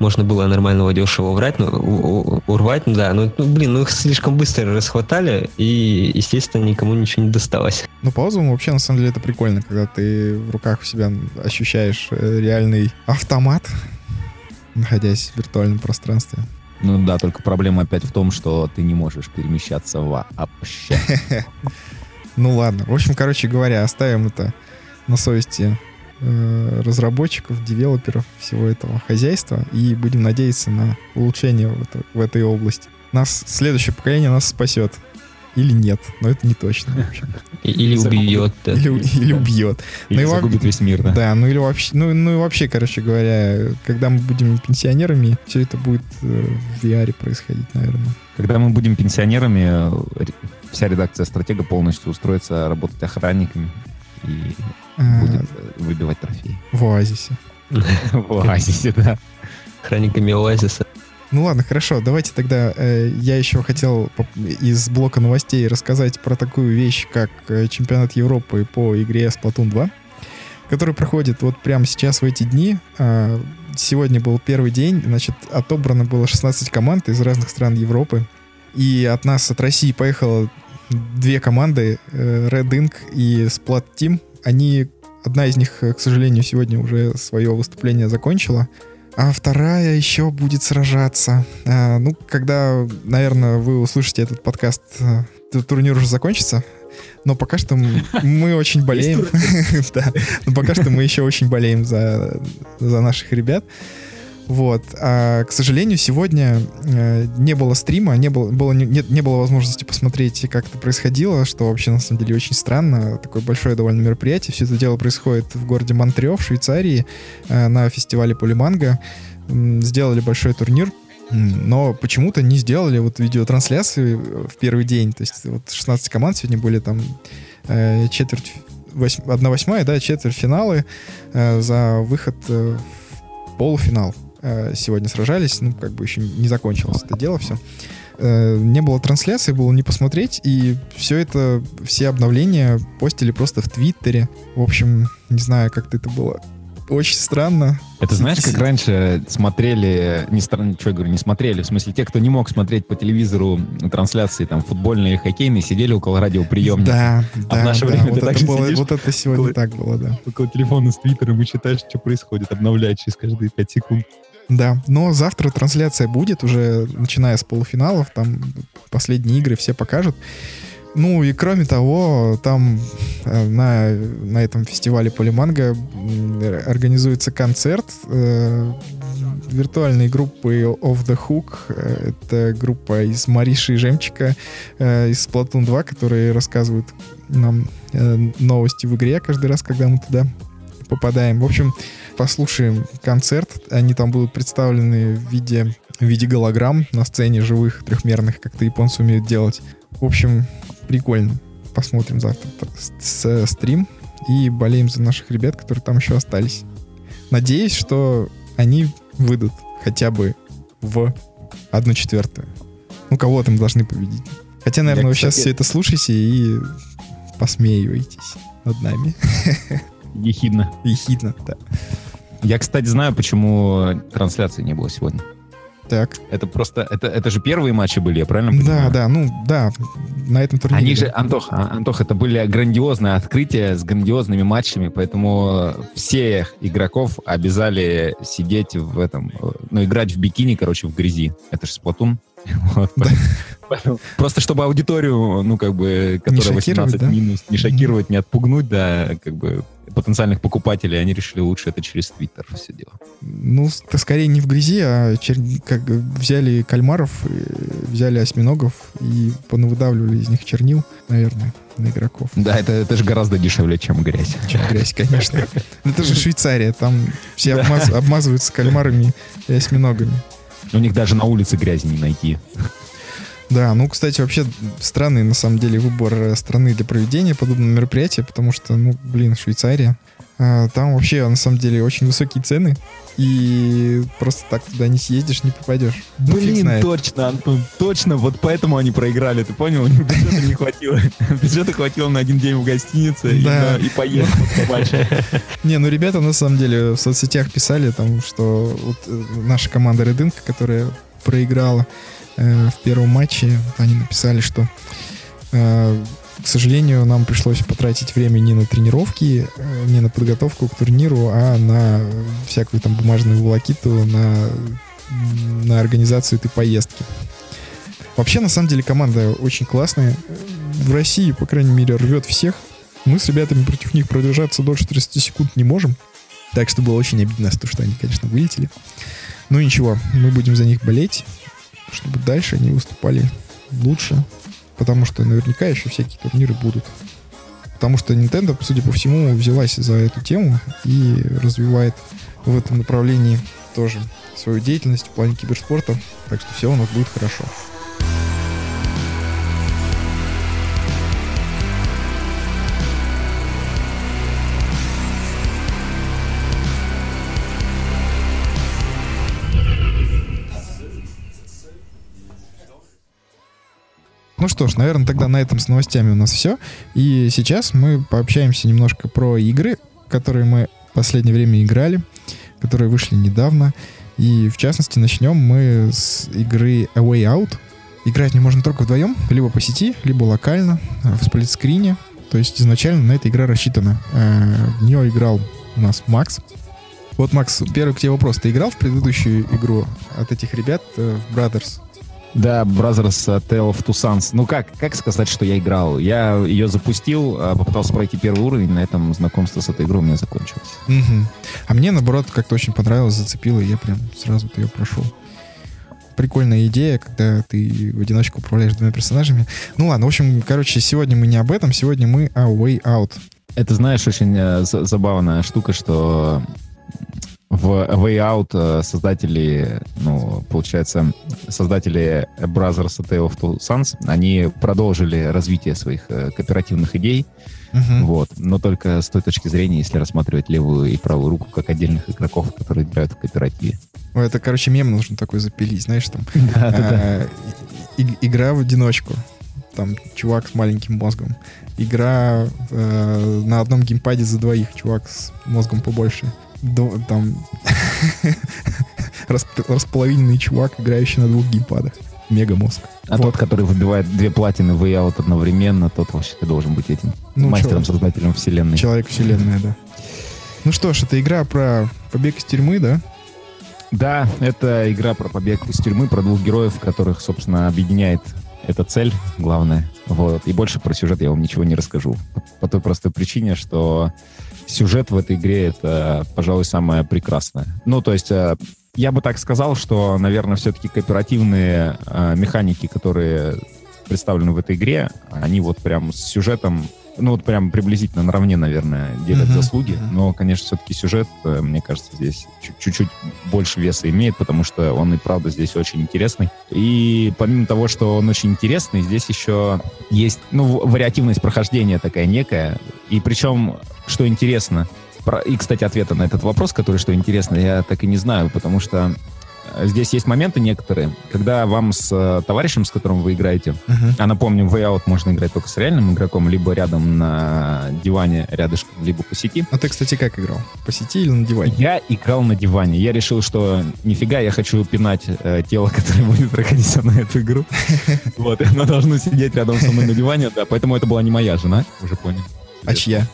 Можно было нормального дешево урвать, но, у- у- урвать, ну да, но, ну, блин, ну их слишком быстро расхватали, и, естественно, никому ничего не досталось. Ну, по отзывам вообще, на самом деле, это прикольно, когда ты в руках у себя ощущаешь э, реальный автомат, находясь в виртуальном пространстве. Ну да, только проблема опять в том, что ты не можешь перемещаться вообще. Ну ладно. В общем, короче говоря, оставим это на совести э, разработчиков, девелоперов всего этого хозяйства и будем надеяться на улучшение в, это- в этой области. Нас следующее поколение нас спасет. или нет, но это не точно. Или убьет. Или, или убьет. Или Ну во- загубит весь мир, да. Да, ну или вообще, ну, ну и вообще, короче говоря, когда мы будем пенсионерами, все это будет э, в VR происходить, наверное. Когда мы будем пенсионерами, э, вся редакция стратега полностью устроится работать охранниками и будет э, выбивать трофеи. В оазисе. В оазисе, да. Охранниками Оазиса. Ну ладно, хорошо, давайте тогда э, я еще хотел из блока новостей рассказать про такую вещь, как э, чемпионат Европы по игре Splatoon 2, который проходит вот прямо сейчас в эти дни. А, сегодня был первый день, значит, отобрано было 16 команд из разных стран Европы. И от нас, от России, поехало две команды, э, Red Ink и Splat Team. Они, одна из них, э, к сожалению, сегодня уже свое выступление закончила а вторая еще будет сражаться. А, ну, когда, наверное, вы услышите этот подкаст, э, турнир уже закончится. Но пока что мы очень болеем. Да. Но пока что мы еще очень болеем за наших ребят. Вот. А, к сожалению, сегодня э, не было стрима, не было, было не, не- было возможности посмотреть, как это происходило, что вообще на самом деле очень странно. Такое большое довольно мероприятие. Все это дело происходит в городе Монтрео в Швейцарии э, на фестивале Полиманго. М, Сделали большой турнир. Но почему-то не сделали вот видеотрансляции в первый день. То есть вот 16 команд сегодня были там э, четверть, восьм- одна восьмая, да, четвертьфиналы э, за выход э, в полуфинал. Э, сегодня сражались, ну, как бы еще не закончилось это дело все. Не было трансляции, было не посмотреть, и все это, все обновления постили просто в Твиттере. В общем, не знаю, как-то это было очень странно. Это знаешь, как раньше смотрели, не странно, что я говорю, не смотрели, в смысле, те, кто не мог смотреть по телевизору трансляции там футбольные хоккейные, сидели около радиоприемника. Да, да, в наше да, время ты вот, это также было, сидишь вот это сегодня около- так было, да. Около телефона с твиттером и читаешь, что происходит, обновляешь через каждые 5 секунд. Да, но завтра трансляция будет уже, начиная с полуфиналов, там последние игры все покажут. Ну и кроме того, там э, на, на этом фестивале р- организуется концерт э, виртуальной группы Off the Hook. Э, Это группа из Мариши и Жемчика, э, из Splatoon 2, которые рассказывают нам э, новости в игре каждый раз, когда мы туда попадаем. В общем, послушаем концерт. Они там будут представлены в виде, в виде голограмм на сцене живых, трехмерных, как-то японцы умеют делать. В общем, прикольно. Посмотрим завтра с- с- стрим и болеем за наших ребят, которые там еще остались. Надеюсь, что они выйдут хотя бы в одну четвертую. Ну, кого там должны победить. Хотя, наверное, Я, вы сейчас кстати- все это слушаете и посмеиваетесь над нами. Ехидно. Ехидно, да. Я, кстати, знаю, почему трансляции не было сегодня. Так. Это просто, это, это же первые матчи были, я правильно Да, понимаю? да, ну, да, на этом турнире. Они же, да. Антох, а, Антох, это были грандиозные открытия с грандиозными матчами, поэтому всех игроков обязали сидеть в этом, ну, играть в бикини, короче, в грязи. Это же Сплатун. Вот, Да. поэтому- Просто чтобы аудиторию, ну, как бы, которая шокировать, 18 да? минус, не шокировать, не отпугнуть, да, как бы, потенциальных покупателей, они решили лучше это через Твиттер все дело. Ну, с- то скорее не в грязи, а чер- как взяли кальмаров, э, взяли осьминогов и понавыдавливали из них чернил, наверное, на игроков. Да, это, это же гораздо дешевле, чем грязь. Чем грязь, конечно. Это же Швейцария, там все обмаз- обмазываются кальмарами и осьминогами. У них даже на улице грязи не найти. Да, ну, кстати, вообще странный, на самом деле, выбор э, страны для проведения подобного мероприятия, потому что, ну, блин, Швейцария. А, Там вообще, на самом деле, очень высокие цены, и просто так туда не съездишь, не попадешь. Ну, Блин, точно, Антон, точно, вот поэтому они проиграли, ты понял? У них бюджета не хватило. Бюджета хватило на один день в гостинице и Да. и поездку побольше. Не, ну ребята на самом деле в соцсетях писали там, что вот э, наша команда Редынка, которая проиграла э, в первом матче, они написали, что э, к сожалению, нам пришлось потратить время не на тренировки, э, не на подготовку к турниру, а на всякую там бумажную волокиту, на, на организацию этой поездки. Вообще, на самом деле, команда очень классная. В России, по крайней мере, рвет всех. Мы с ребятами против них продержаться дольше 30 секунд не можем. Так что было очень обидно, то, что они, конечно, вылетели. Ну ничего, мы будем за них болеть, чтобы дальше они выступали лучше потому что наверняка еще всякие турниры будут. Потому что Nintendo, судя по всему, взялась за эту тему и развивает в этом направлении тоже свою деятельность в плане киберспорта. Так что все у нас будет хорошо. Ну что ж, наверное, тогда на этом с новостями у нас все. И сейчас мы пообщаемся немножко про игры, которые мы в последнее время играли, которые вышли недавно. И в частности начнем мы с игры A Way Out. Играть не можно только вдвоем, либо по сети, либо локально, в сплитскрине. То есть изначально на эта игра рассчитана. Э, В нее играл у нас Макс. Вот, Макс, первый к тебе вопрос. Ты играл в предыдущую игру от этих ребят, э, в Brothers? Да, Brothers Tale of Two Sons. Ну как, как сказать, что я играл? Я ее запустил, а, попытался пройти первый уровень, на этом знакомство с этой игрой у меня закончилось. Мгм. А мне, наоборот, как-то очень понравилось, зацепило, и я прям сразу ее прошел. Прикольная идея, когда ты в одиночку управляешь двумя персонажами. Ну ладно, в общем, короче, сегодня мы не об этом, сегодня мы о Way Out. Это, знаешь, очень э, за- забавная штука, что в Way Out э, создатели, ну, получается, создатели Brothers A Tale of Two Sons, они продолжили развитие своих э, кооперативных идей, Мгм. вот, но только с той точки зрения, если рассматривать левую и правую руку как отдельных игроков, которые играют в кооперативе. Это, короче, мем нужно такой запилить, знаешь, там. И- Игра в одиночку. Там чувак с маленьким мозгом. Игра э, на одном геймпаде за двоих. Чувак с мозгом побольше. До- там расп- располовиненный чувак, играющий на двух геймпадах. Мега мозг. А Вот. тот, который выбивает две платины в Out одновременно, тот вообще должен быть этим Ну, мастером-создателем вселенной. Человек вселенная, да. Ну что ж, это игра про побег из тюрьмы, да? Да, это игра про побег из тюрьмы, про двух героев, которых, собственно, объединяет эта цель главная. Вот. И больше про сюжет я вам ничего не расскажу. По, по той простой причине, что сюжет в этой игре это, пожалуй, самое прекрасное. Ну, то есть, э, я бы так сказал, что, наверное, все-таки кооперативные э, механики, которые представлены в этой игре, они вот прям с сюжетом ну, вот прям приблизительно наравне, наверное, делят Мгм, заслуги. мгм. Но, конечно, все-таки сюжет, э, мне кажется, здесь чу- чуть-чуть больше веса имеет, потому что он и правда здесь очень интересный. И помимо того, что он очень интересный, здесь еще есть, ну, вариативность прохождения такая некая. И причем, что интересно, про- и, кстати, ответа на этот вопрос, который что интересно, я так и не знаю, потому что здесь есть моменты некоторые, когда вам с э, товарищем, с которым вы играете, а напомню, в Out можно играть только с реальным игроком, либо рядом на диване рядышком, либо по сети. А ты, кстати, как играл? По сети или на диване? Я играл на диване. Я решил, что нифига, я хочу пинать э, тело, которое будет проходить со мной эту игру. Вот, и оно должно сидеть рядом со мной на диване, да, поэтому это была не моя жена, уже понял. А чья?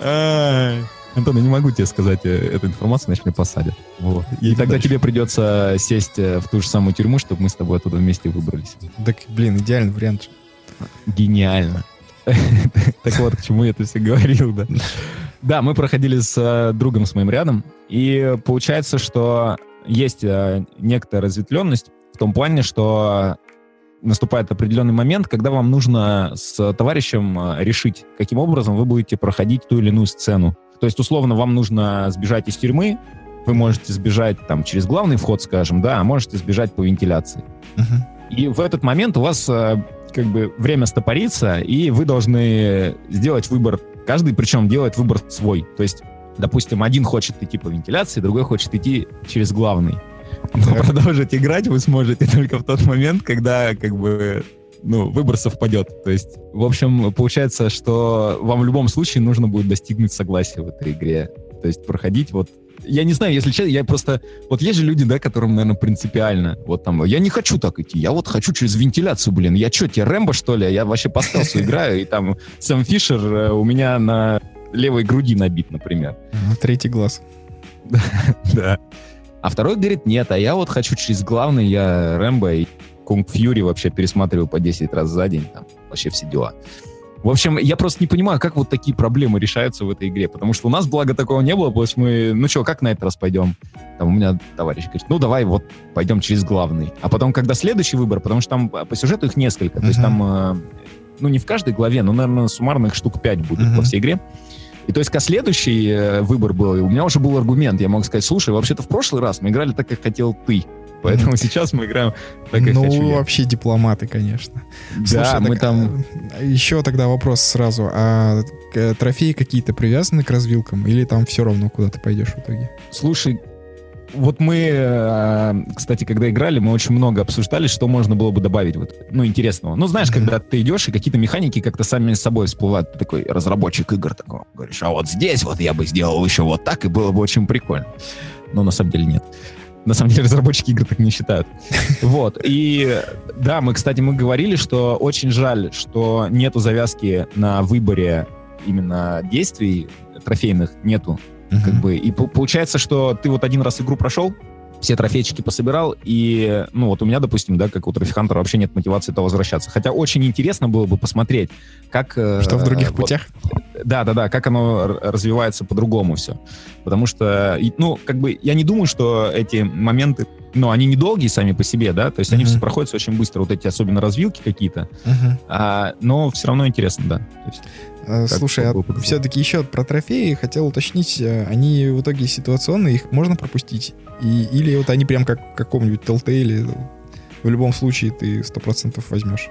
Антон, я не могу тебе сказать э, эту информацию, иначе меня посадят. Вот. И тогда дальше. тебе придется сесть э, в ту же самую тюрьму, чтобы мы с тобой оттуда вместе выбрались. Так, блин, идеальный вариант. Гениально. Так вот, к чему я это все говорил, да. Да, мы проходили с э, другом с моим рядом, и получается, что есть некоторая разветвленность в том плане, что наступает определенный момент, когда вам нужно с товарищем решить, каким образом вы будете проходить ту или иную сцену. То есть, условно, вам нужно сбежать из тюрьмы, вы можете сбежать там через главный вход, скажем, да, а можете сбежать по вентиляции. Мгм. И в этот момент у вас э, как бы время стопорится, и вы должны сделать выбор. Каждый причем делает выбор свой. То есть, допустим, один хочет идти по вентиляции, другой хочет идти через главный. Но Так. продолжить играть вы сможете только в тот момент, когда как бы ну, выбор совпадет. То есть, в общем, получается, что вам в любом случае нужно будет достигнуть согласия в этой игре. То есть проходить вот... Я не знаю, если честно, я просто... Вот есть же люди, да, которым, наверное, принципиально. Вот там, я не хочу так идти, я вот хочу через вентиляцию, блин. Я что, тебе Рэмбо, что ли? Я вообще по стелсу играю, и там Сэм Фишер э, у меня на левой груди набит, например. Ага, Третий глаз. Да. А второй говорит, нет, а я вот хочу через главный, я Рэмбо и Кунг Фьюри вообще пересматриваю по 10 раз за день, там вообще все дела. В общем, я просто не понимаю, как вот такие проблемы решаются в этой игре, потому что у нас, благо, такого не было, потому что мы, ну что, как на этот раз пойдем? Там у меня товарищ говорит, ну давай вот пойдем через главный. А потом, когда следующий выбор, потому что там по сюжету их несколько, то есть там, э, ну не в каждой главе, но, наверное, суммарно их штук 5 будет по всей игре. И то есть, когда следующий э, выбор был, у меня уже был аргумент, я мог сказать, слушай, вообще-то в прошлый раз мы играли так, как хотел ты. Поэтому сейчас мы играем так, как ну, хочу я. вообще дипломаты, конечно. Да, Слушай, мы так, там... а, Еще тогда вопрос сразу. А к- трофеи какие-то привязаны к развилкам? Или там все равно куда ты пойдешь в итоге? Слушай, вот мы, э, кстати, когда играли, мы очень много обсуждали, что можно было бы добавить вот, ну, интересного. Ну, знаешь, Мгм. когда ты идешь, и какие-то механики как-то сами с собой всплывают. Ты такой разработчик игр такой, говоришь, а вот здесь вот я бы сделал еще вот так, и было бы очень прикольно. Но на самом деле нет. На самом деле разработчики игр так не считают. Вот. И да, мы, кстати, мы говорили, что очень жаль, что нету завязки на выборе именно действий трофейных, нету как бы, и по- получается, что ты вот один раз игру прошел, все трофейчики пособирал, и, ну, вот у меня, допустим, да, как у трофихантера вообще нет мотивации то возвращаться. Хотя очень интересно было бы посмотреть, как... э, Что в других вот- путях? да, да, да, как оно развивается по-другому все. Потому что, ну, как бы, я не думаю, что эти моменты, ну, они недолгие сами по себе, да, то есть они Мгм. все проходят очень быстро, вот эти особенно развилки какие-то, Мгм. а, но все равно интересно, да. То есть, Как Слушай, а все-таки еще про трофеи хотел уточнить. э, Они в итоге ситуационные, их можно пропустить? И, или вот они прям как в каком-нибудь Telltale, в любом случае ты 100% возьмешь?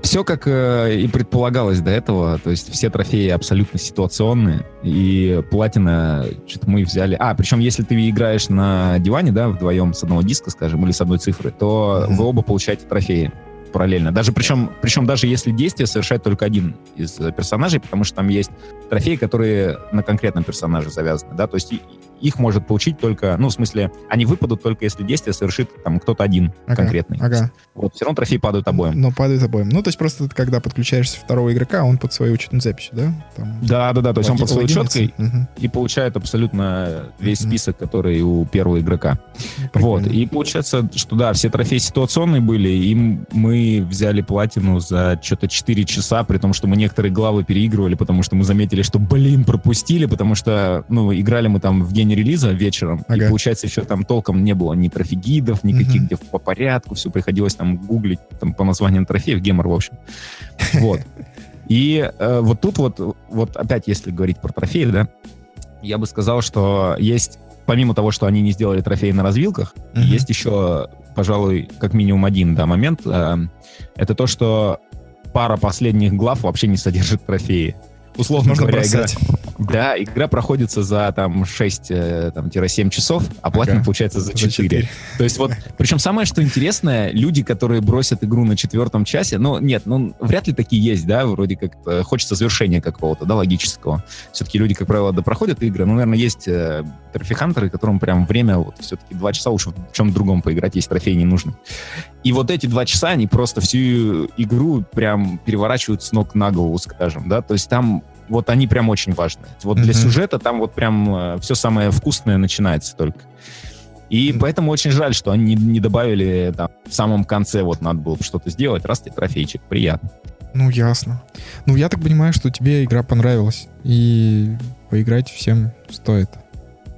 Все как э, и предполагалось до этого, то есть все трофеи абсолютно ситуационные, и платина что-то мы взяли. А, причем если ты играешь на диване, да, вдвоем с одного диска, скажем, или с одной цифры, то вы оба получаете трофеи параллельно. Даже причем, причем даже если действие совершает только один из э, персонажей, потому что там есть трофеи, которые на конкретном персонаже завязаны, да, то есть их может получить только, ну, в смысле, они выпадут только если действие совершит там кто-то один Ага, конкретный. Ага. Вот, все равно трофеи падают обоим. Но падают обоим. Ну, то есть просто когда подключаешься второго игрока, он под своей учетной записью, да? Там Да, да, да, то есть он под своей логинится. четкой Мгм. и получает абсолютно весь Мгм. список, который у первого игрока. Вот. Прикольно. И получается, что да, все трофеи ситуационные были, и мы взяли платину за что-то 4 часа, при том, что мы некоторые главы переигрывали, потому что мы заметили, что, блин, пропустили, потому что, ну, играли мы там в день релиза вечером, Ага. и получается еще там толком не было ни трофигидов, никаких, Мгм. где по порядку, все приходилось там гуглить там, по названиям трофеев, гемор, в общем. Вот. И э, вот тут вот, вот опять, если говорить про трофеи, да, я бы сказал, что есть, помимо того, что они не сделали трофеи на развилках, Мгм. есть еще, пожалуй, как минимум один, да, момент. э, это то, что пара последних глав вообще не содержит трофеи. Условно Можно говоря, игра, бросать. да, игра проходится за там 6-7 часов, а платина Ага. получается за За 4. четыре. То есть вот, причем самое, что интересное, люди, которые бросят игру на четвертом часе, ну, нет, ну, вряд ли такие есть, да, вроде как э, хочется завершения какого-то, да, логического. Все-таки люди, как правило, допроходят игры, ну, наверное, есть э, трофихантеры, которым прям время, вот, все-таки два часа уж в чем другом поиграть, есть трофей не нужно. И вот эти два часа, они просто всю игру прям переворачивают с ног на голову, скажем, да, то есть там вот они прям очень важны. Вот для Мгм. сюжета там вот прям все самое вкусное начинается только. И Мгм. поэтому очень жаль, что они не, добавили там в самом конце вот надо было бы что-то сделать, раз тебе трофейчик, приятно. Ну, ясно. Ну, я так понимаю, что тебе игра понравилась. И поиграть всем стоит.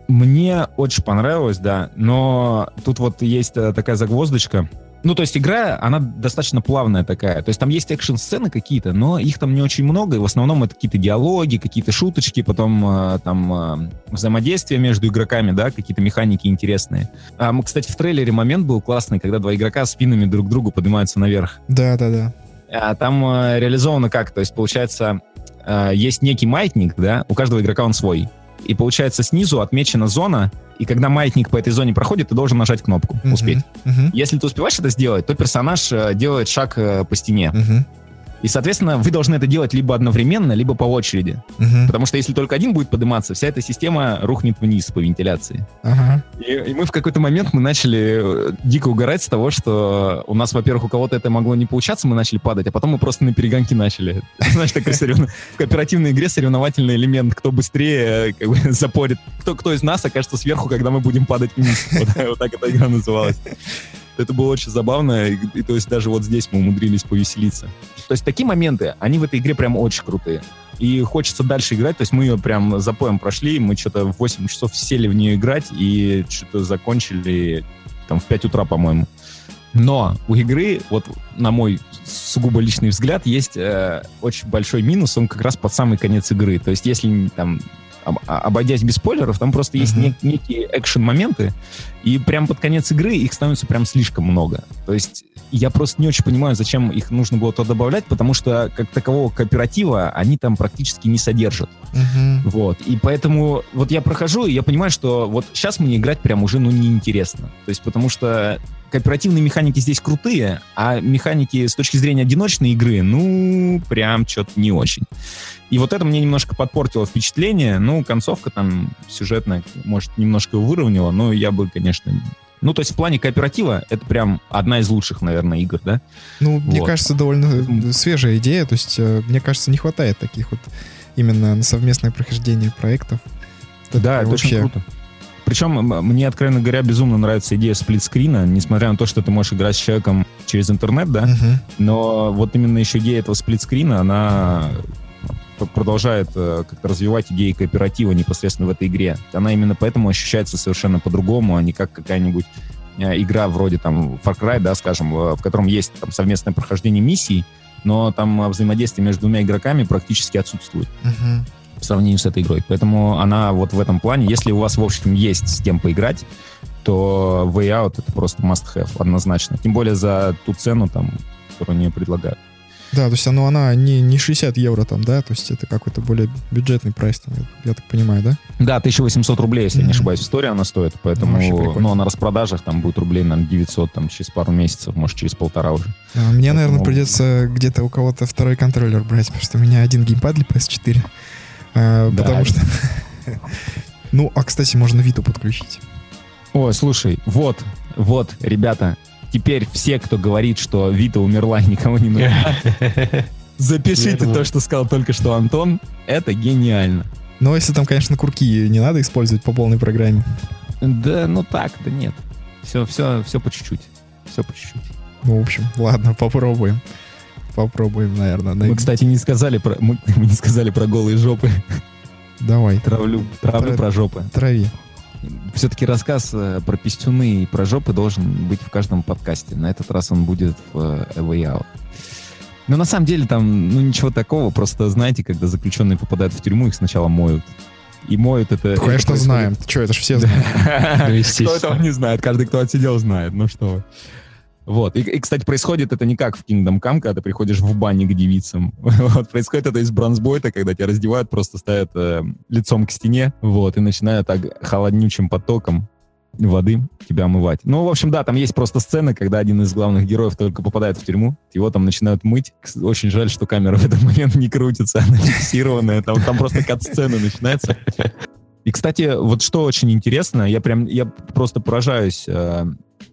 Мне очень понравилось, да, но тут вот есть э, такая загвоздочка. Ну, то есть игра, она достаточно плавная такая. То есть там есть экшн-сцены какие-то, но их там не очень много, и в основном это какие-то диалоги, какие-то шуточки, потом э, там э, взаимодействие между игроками, да, какие-то механики интересные. А, кстати, в трейлере момент был классный, когда два игрока спинами друг к другу поднимаются наверх. Да-да-да. А там э, реализовано как? То есть, получается, есть некий маятник, да, у каждого игрока он свой. И получается, снизу отмечена зона, и когда маятник по этой зоне проходит, ты должен нажать кнопку, успеть. Мгм. Если ты успеваешь это сделать, то персонаж э, делает шаг э, по стене. Мгм. И, соответственно, вы должны это делать либо одновременно, либо по очереди. Мгм. Потому что если только один будет подниматься, вся эта система рухнет вниз по вентиляции. Ага. И, и мы в какой-то момент мы начали э, дико угорать с того, что у нас, во-первых, у кого-то это могло не получаться, мы начали падать, а потом мы просто на перегонки начали. Знаешь, такой в кооперативной игре соревновательный элемент, кто быстрее э, как бы, запорит, кто, кто из нас окажется сверху, когда мы будем падать вниз. Вот, вот так эта игра называлась. Это было очень забавно, и, и то есть даже вот здесь мы умудрились повеселиться. То есть такие моменты, они в этой игре прям очень крутые. И хочется дальше играть, то есть мы ее прям запоем прошли, мы что-то в 8 часов сели в нее играть и что-то закончили там в 5 утра, по-моему. Но у игры, вот на мой сугубо личный взгляд, есть э, очень большой минус, он как раз под самый конец игры. То есть если там обойдясь без спойлеров, там просто есть Мгм. нек- некие экшен-моменты, и прям под конец игры их становится прям слишком много. То есть я просто не очень понимаю, зачем их нужно было туда добавлять, потому что как такового кооператива они там практически не содержат. Мгм. Вот. И поэтому вот я прохожу, и я понимаю, что вот сейчас мне играть прям уже, ну, неинтересно. То есть потому что кооперативные механики здесь крутые, а механики с точки зрения одиночной игры, ну, прям что-то не очень. И вот это мне немножко подпортило впечатление. Ну, концовка там сюжетная, может, немножко его выровняла, но я бы, конечно... Ну, то есть в плане кооператива это прям одна из лучших, наверное, игр, да? Ну, мне Вот. кажется, довольно свежая идея. То есть, э, мне кажется, не хватает таких вот именно на совместное прохождение проектов. Да, это очень круто. Причем мне, откровенно говоря, безумно нравится идея сплитскрина, несмотря на то, что ты можешь играть с человеком через интернет, да, Мгм. но вот именно еще идея этого сплитскрина, она продолжает э, как-то развивать идеи кооператива непосредственно в этой игре. Она именно поэтому ощущается совершенно по-другому, а не как какая-нибудь э, игра вроде там Far Cry, да, скажем, э, в котором есть там совместное прохождение миссий, но там э, взаимодействие между двумя игроками практически отсутствует Мгм. в сравнении с этой игрой. Поэтому она вот в этом плане, если у вас, в общем, есть с кем поиграть, то Way Out это просто must-have, однозначно. Тем более за ту цену, там, которую они предлагают. Да, то есть оно, она не, не 60 евро там, да? То есть это какой-то более бюджетный прайс, там, я так понимаю, да? Да, 1800 рублей, если я не ошибаюсь, история она стоит, поэтому, Ну, вообще прикольно. ну, на распродажах там будет рублей, наверное, 900, там, через пару месяцев, может, через полтора уже. А, Мне, наверное, Поэтому- придется где-то у кого-то второй контроллер брать, потому что у меня один геймпад для PS4. А, Да. Потому что... Ну, а, кстати, можно Виту подключить. Ой, слушай, вот, вот, ребята, теперь все, кто говорит, что Вита умерла никому не нужна, запишите то, что сказал только что Антон, это гениально. Но если там, конечно, курки не надо использовать по полной программе. Да, ну так, да нет. Все, все, все по чуть-чуть. Все по чуть-чуть. Ну, в общем, ладно, попробуем. Попробуем, наверное. Мы, кстати, не сказали про, мы, мы не сказали про голые жопы. Давай, Травлю, травлю Тра- про жопы. трави. Все-таки рассказ э, про пистюны и про жопы должен быть в каждом подкасте. На этот раз он будет в э, A Way Out. Но на самом деле там, ну, ничего такого. Просто, знаете, когда заключенные попадают в тюрьму, их сначала моют. И моют это... это Конечно, происходит- знаем. Что, это же все знают. Кто этого не знает? Каждый, кто отсидел, знает. Ну что вы. Вот. И, и, кстати, происходит это не как в Kingdom Come, когда ты приходишь в бане к девицам. Вот. Происходит это из бронзбойта, когда тебя раздевают, просто ставят э, лицом к стене, вот, и начинают так холоднючим потоком воды тебя омывать. Ну, в общем, да, там есть просто сцена, когда один из главных героев только попадает в тюрьму, его там начинают мыть. Очень жаль, что камера в этот момент не крутится, она фиксированная, там, там просто кат-сцена начинается. И, кстати, вот что очень интересно, я прям, я просто поражаюсь э,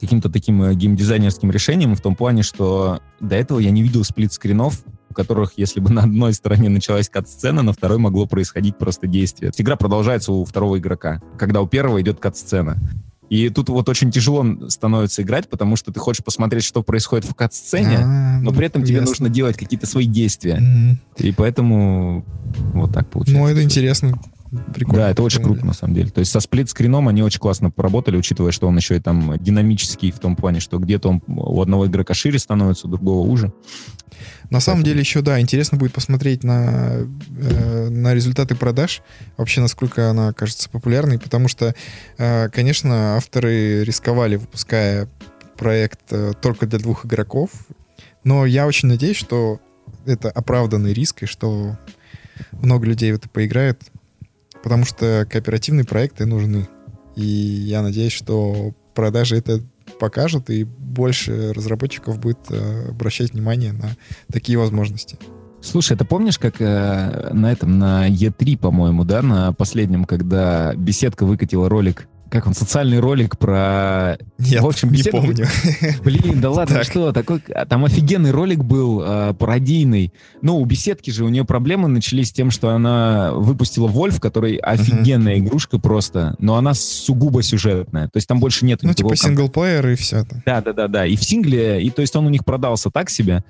каким-то таким э, геймдизайнерским решением в том плане, что до этого я не видел сплит-скринов, в которых, если бы на одной стороне началась кат-сцена, на второй могло происходить просто действие. Игра продолжается у второго игрока, когда у первого идет кат-сцена. И тут вот очень тяжело становится играть, потому что ты хочешь посмотреть, что происходит в кат-сцене, А, но при этом тебе нужно делать какие-то свои действия. И поэтому вот так получается. Ну, это интересно. Прикольно. Да, это очень круто, на самом деле. То есть со сплит-скрином они очень классно поработали, учитывая, что он еще и там динамический в том плане, что где-то он у одного игрока шире становится, у другого уже. На самом деле еще, да, интересно будет посмотреть на, э, на результаты продаж, вообще насколько она кажется популярной, потому что, э, конечно, авторы рисковали, выпуская проект э, только для двух игроков, но я очень надеюсь, что это оправданный риск, и что много людей в это поиграет, потому что кооперативные проекты нужны. И я надеюсь, что продажи это покажут, и больше разработчиков будет э, обращать внимание на такие возможности. Слушай, ты помнишь, как э, на этом, на E3, по-моему, да, на последнем, когда беседка выкатила ролик как он, социальный ролик про... Нет, в общем, не помню. Блин, да ладно, Так. что, такой, а, там офигенный ролик был, э, пародийный. Ну, у беседки же у нее проблемы начались с тем, что она выпустила Вольф, который офигенная игрушка просто, но она сугубо сюжетная. То есть там больше нет Ну, типа синглплеер и все. Да, да, да, да. И в сингле, и то есть он у них продался так себе.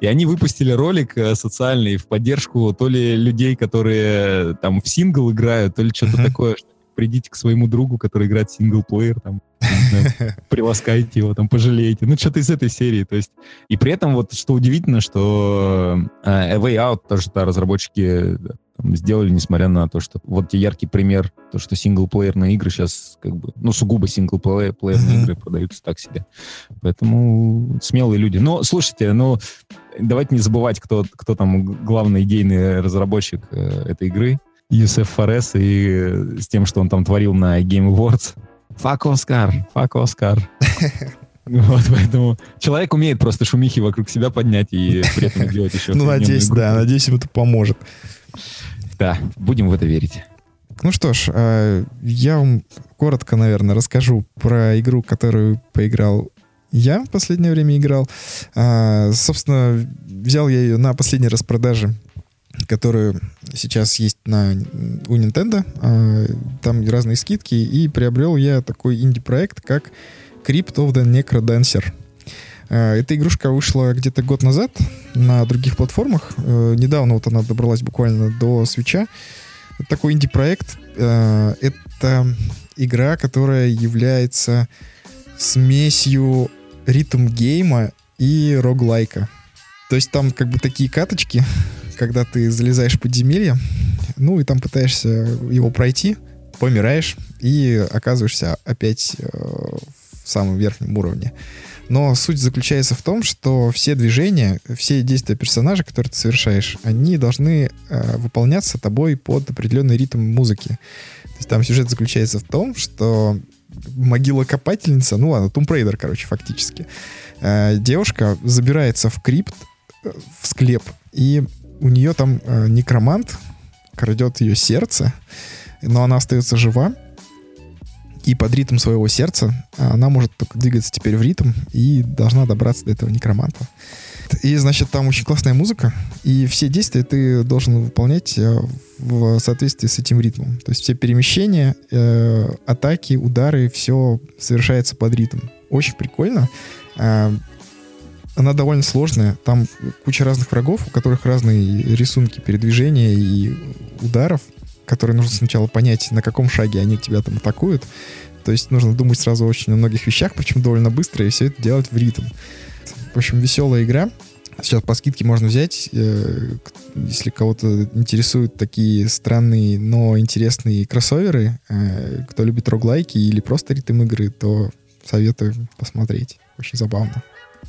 И они выпустили ролик э, социальный в поддержку то ли людей, которые э, там в сингл играют, то ли что-то такое. что Придите к своему другу, который играет синглплеер, там, знаю, приласкайте его, там, пожалеете. Ну, что-то из этой серии. То есть, и при этом вот что удивительно, что э, A Way Out тоже да, разработчики э, там, сделали, несмотря на то, что вот яркий пример, то, что синглплеерные игры сейчас как бы, ну, сугубо синглплеерные игры продаются так себе. Поэтому смелые люди. Но, слушайте, ну, давайте не забывать, кто, кто там главный идейный разработчик э, этой игры. Юсеф Форес и э, с тем, что он там творил на Game Awards. Фак Оскар, фак Оскар. Вот, поэтому человек умеет просто шумихи вокруг себя поднять и при этом делать еще Ну, надеюсь, да, надеюсь, им это поможет. Да, будем в это верить. Ну что ж, а, я вам коротко, наверное, расскажу про игру, которую поиграл я в последнее время играл. А, Собственно, взял я ее на последней распродаже, которая сейчас есть на, у Nintendo. А, Там разные скидки. И приобрел я такой инди-проект, как Crypt of the Necrodancer. А, Эта игрушка вышла где-то год назад на других платформах. Э, Недавно вот она добралась буквально до свеча. Такой инди-проект. Это игра, которая является смесью ритм-гейма и роглайка. То есть там как бы такие каточки, когда ты залезаешь в подземелье, ну и там пытаешься его пройти, помираешь и оказываешься опять э, в самом верхнем уровне. Но суть заключается в том, что все движения, все действия персонажа, которые ты совершаешь, они должны э, выполняться тобой под определенный ритм музыки. То есть там сюжет заключается в том, что могила-копательница, ну ладно, Raider, короче, фактически, э, девушка забирается в крипт, э, в склеп, и у нее там э, некромант крадет ее сердце, но она остается жива, и под ритм своего сердца она может только двигаться теперь в ритм и должна добраться до этого некроманта. И, значит, там очень классная музыка, и все действия ты должен выполнять э, в соответствии с этим ритмом. То есть все перемещения, э, атаки, удары, все совершается под ритм. Очень прикольно. Э, она довольно сложная. Там куча разных врагов, у которых разные рисунки передвижения и ударов, которые нужно сначала понять, на каком шаге они тебя там атакуют. То есть нужно думать сразу очень о многих вещах, причем довольно быстро, и все это делать в ритм. В общем, веселая игра. Сейчас по скидке можно взять. э, Если кого-то интересуют такие странные, но интересные кроссоверы, э, кто любит роглайки или просто ритм игры, то советую посмотреть. Очень забавно.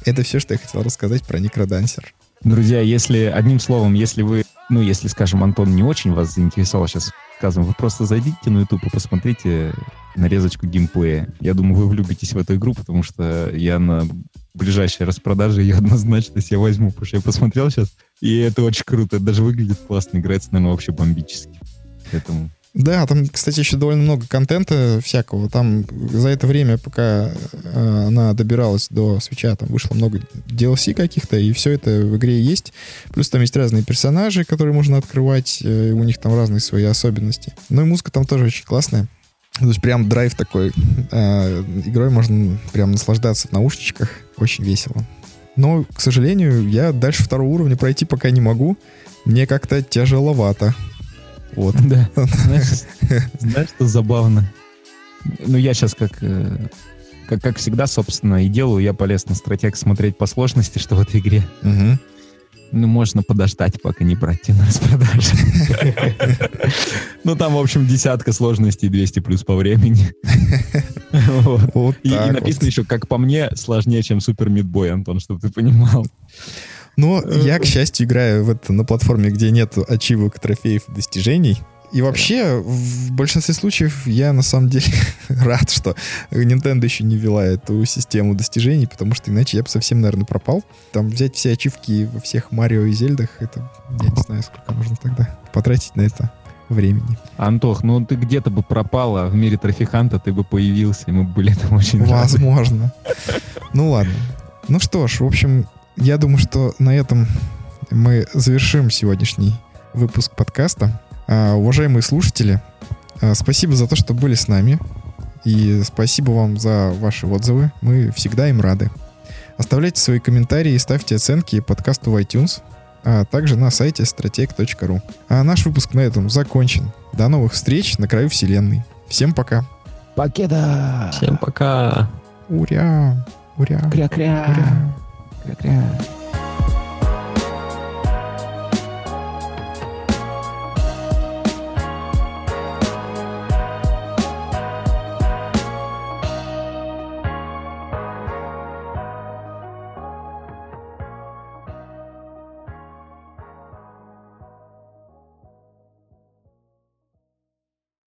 Это все, что я хотел рассказать про Некродансер. Друзья, если, одним словом, если вы, ну, если, скажем, Антон не очень вас заинтересовал сейчас сказом, вы просто зайдите на YouTube и посмотрите нарезочку геймплея. Я думаю, вы влюбитесь в эту игру, потому что я на ближайшей распродаже ее однозначно себе возьму, потому что я посмотрел сейчас, и это очень круто. Это даже выглядит классно, играется, наверное, вообще бомбически. Поэтому Да, там, кстати, еще довольно много контента всякого. Там за это время, пока э, она добиралась до свеча, там вышло много DLC каких-то, и все это в игре есть. Плюс там есть разные персонажи, которые можно открывать, э, у них там разные свои особенности. Ну и музыка там тоже очень классная. То есть прям драйв такой. Э, игрой можно прям наслаждаться в наушничках. Очень весело. Но, к сожалению, я дальше второго уровня пройти пока не могу. Мне как-то тяжеловато. Вот. Да. Знаешь, знаешь, что забавно? Ну, я сейчас как, э, как, как всегда, собственно, и делаю. Я полез на стратег смотреть по сложности, что в этой игре. Мгм. Ну, можно подождать, пока не брать на распродаже. Ну, там, в общем, десятка сложностей, 200 плюс по времени. И, написано еще, как по мне, сложнее, чем Супер Мидбой, Антон, чтобы ты понимал. Но я, к счастью, играю в это на платформе, где нет ачивок, трофеев и достижений. И вообще, в большинстве случаев я на самом деле рад, что Nintendo еще не ввела эту систему достижений, потому что иначе я бы совсем, наверное, пропал. Там взять все ачивки во всех Марио и Зельдах, это я не знаю, сколько нужно тогда потратить на это. времени. Антох, ну ты где-то бы пропала в мире трафиканта, ты бы появился, и мы были там очень рады. Возможно. Ну ладно. Ну что ж, в общем, я думаю, что на этом мы завершим сегодняшний выпуск подкаста. А, уважаемые слушатели, а, спасибо за то, что были с нами. И спасибо вам за ваши отзывы. Мы всегда им рады. Оставляйте свои комментарии и ставьте оценки подкасту в iTunes, а также на сайте strateg.ru. А наш выпуск на этом закончен. До новых встреч на краю вселенной. Всем пока. Покеда! Всем пока. Уря! Уря! Кря-кря! Уря! Кря-кря!